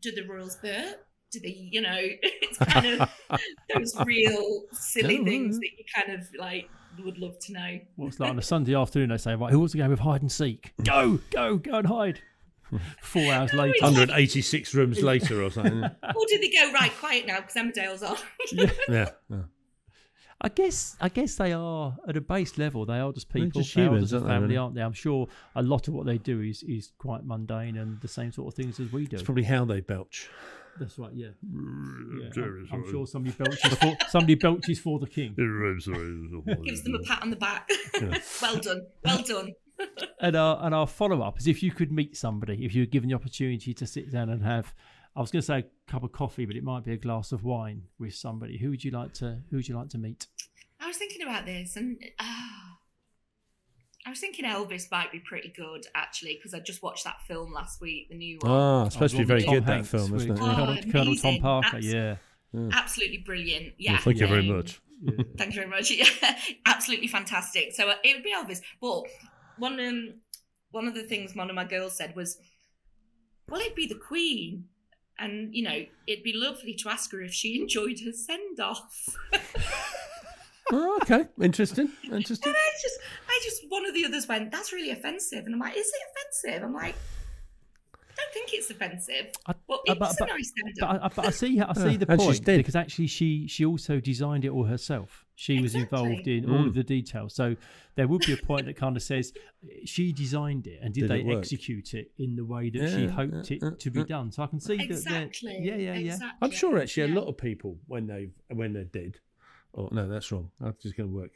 Speaker 3: do the royals burp? Do they, you know, it's kind of those real silly things that you kind of like would love to know.
Speaker 1: What's like on a Sunday afternoon? They say, right, who wants to go with hide and seek? Mm. Go, go, go and hide. Four hours later.
Speaker 3: it's-
Speaker 2: 186 rooms later or something.
Speaker 3: Or did they go right quiet now because Emmerdale's on?
Speaker 2: yeah. yeah.
Speaker 1: I guess I guess they are at a base level. They are just people.
Speaker 2: just
Speaker 1: they are
Speaker 2: humans,
Speaker 1: just a
Speaker 2: aren't they,
Speaker 1: family,
Speaker 2: really?
Speaker 1: aren't they? I'm sure a lot of what they do is is quite mundane and the same sort of things as we do.
Speaker 2: It's probably how they belch.
Speaker 1: That's right. Yeah. yeah I'm, I'm sure somebody belches for somebody belches for the king.
Speaker 3: Gives them a pat on the back. well done, well done.
Speaker 1: And our and our follow up is if you could meet somebody, if you were given the opportunity to sit down and have, I was going to say a cup of coffee, but it might be a glass of wine with somebody. Who would you like to Who would you like to meet?
Speaker 3: I was thinking about this, and uh, I was thinking Elvis might be pretty good actually because I just watched that film last week, the new one.
Speaker 2: Ah, it's supposed to be very
Speaker 1: Tom
Speaker 2: good, that film, isn't it?
Speaker 3: Oh,
Speaker 2: Yeah.
Speaker 1: Colonel, Colonel Tom
Speaker 3: amazing.
Speaker 1: Parker.
Speaker 3: Abs-
Speaker 1: Yeah.
Speaker 3: Absolutely brilliant. Yeah.
Speaker 2: Well, thank you very much.
Speaker 1: yeah.
Speaker 3: Thank you very much. Yeah, absolutely fantastic. So uh, it would be Elvis. But one um, one of the things one of my girls said was, "Well, it'd be the Queen." And you know, it'd be lovely to ask her if she enjoyed her send off.
Speaker 2: Oh, okay, interesting, interesting.
Speaker 3: And I just, I just, one of the others went, "That's really offensive," and I'm like, "Is it offensive?" I'm like, "I don't think it's offensive."
Speaker 1: I-
Speaker 3: But
Speaker 1: uh, but- but-
Speaker 3: a nice send
Speaker 1: But. I, I- but I see, I see
Speaker 2: Yeah,
Speaker 1: the
Speaker 2: and
Speaker 1: point
Speaker 2: dead.
Speaker 1: because actually she she also designed it all herself. She was involved
Speaker 3: Exactly.
Speaker 1: in all
Speaker 2: Mm.
Speaker 1: of the details. So there would be a point that kind of says she designed it and did,
Speaker 2: Did
Speaker 1: they
Speaker 2: it
Speaker 1: execute it in the way that she hoped
Speaker 2: yeah,
Speaker 1: it
Speaker 2: yeah,
Speaker 1: to be done. So I can see that.
Speaker 3: Exactly.
Speaker 1: Yeah, yeah, yeah.
Speaker 3: Exactly.
Speaker 2: I'm sure actually a lot of people when they when they're dead, or no, that's wrong. That's just going to work.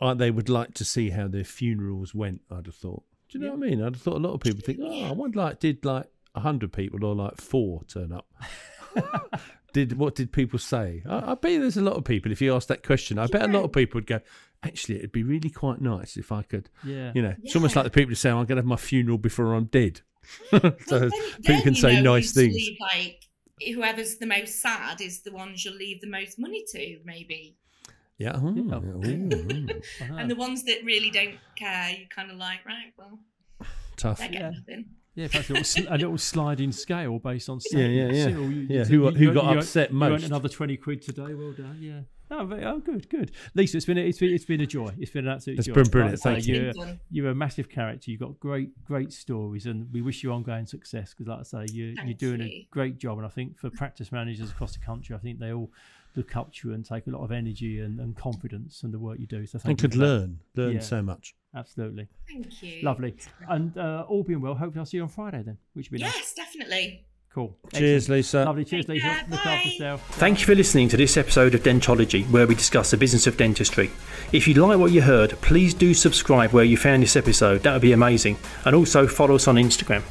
Speaker 2: Uh, they would like to see how their funerals went. I'd have thought. Do you know what I mean? I'd have thought a lot of people think, oh, I wonder like did like hundred people or like four turn up. did what did people say? I, I bet there's a lot of people. If you ask that question, I bet a lot of people would go. Actually, it'd be really quite nice if I could.
Speaker 1: Yeah.
Speaker 2: You know, it's almost like the people who say, "I'm going to have my funeral before I'm dead." so
Speaker 3: Well, then-
Speaker 2: people can say
Speaker 3: know,
Speaker 2: nice things.
Speaker 3: like whoever's the most sad is the ones you'll leave the most money to, maybe.
Speaker 2: Yeah. oh,
Speaker 1: Yeah.
Speaker 2: ooh, hmm. ooh.
Speaker 1: I know.
Speaker 3: And the ones that really don't care, you kind of like, right, well,
Speaker 2: Tough.
Speaker 3: they get
Speaker 1: Yeah.
Speaker 3: nothing.
Speaker 1: Yeah, perhaps a little, sl- a little sliding scale based on.
Speaker 2: Yeah, yeah, yeah.
Speaker 1: Cyril, you-
Speaker 2: Yeah,
Speaker 1: you-
Speaker 2: who-
Speaker 1: you-
Speaker 2: who
Speaker 1: you
Speaker 2: got
Speaker 1: you
Speaker 2: upset
Speaker 1: earned- You earned
Speaker 2: most?
Speaker 1: another twenty quid today. Well done. Yeah. Oh, very, oh, good, good. Lisa, it's been a, it's been it's been a joy. It's been an absolute
Speaker 2: It's
Speaker 1: joy.
Speaker 2: been brilliant,
Speaker 1: Like uh,
Speaker 2: thank you.
Speaker 1: You're,
Speaker 3: It's been fun.
Speaker 1: you're a massive character. You've got great great stories, and we wish you ongoing success. Because, like I say, you're you're doing
Speaker 3: you.
Speaker 1: a great job. And I think for practice managers across the country, I think they all look up to you and take a lot of energy and, and confidence in the work you do. So
Speaker 2: and
Speaker 1: thank you
Speaker 2: could
Speaker 1: for that.
Speaker 2: learn, learn
Speaker 1: Yeah.
Speaker 2: so much.
Speaker 1: Absolutely
Speaker 3: Thank you.
Speaker 1: lovely. And uh, all being well, hopefully I'll see you on Friday then, which would be nice.
Speaker 3: Yes, definitely.
Speaker 1: Cool.
Speaker 2: Cheers,
Speaker 1: Excellent.
Speaker 2: Lisa.
Speaker 1: Lovely. Cheers,
Speaker 3: Take
Speaker 1: Lisa.
Speaker 3: care.
Speaker 1: Look after
Speaker 3: Bye.
Speaker 1: yourself. Thank you for listening to this episode of Dentology, where we discuss the business of dentistry. If you like what you heard, please do subscribe where you found this episode. That would be amazing. And also follow us on Instagram.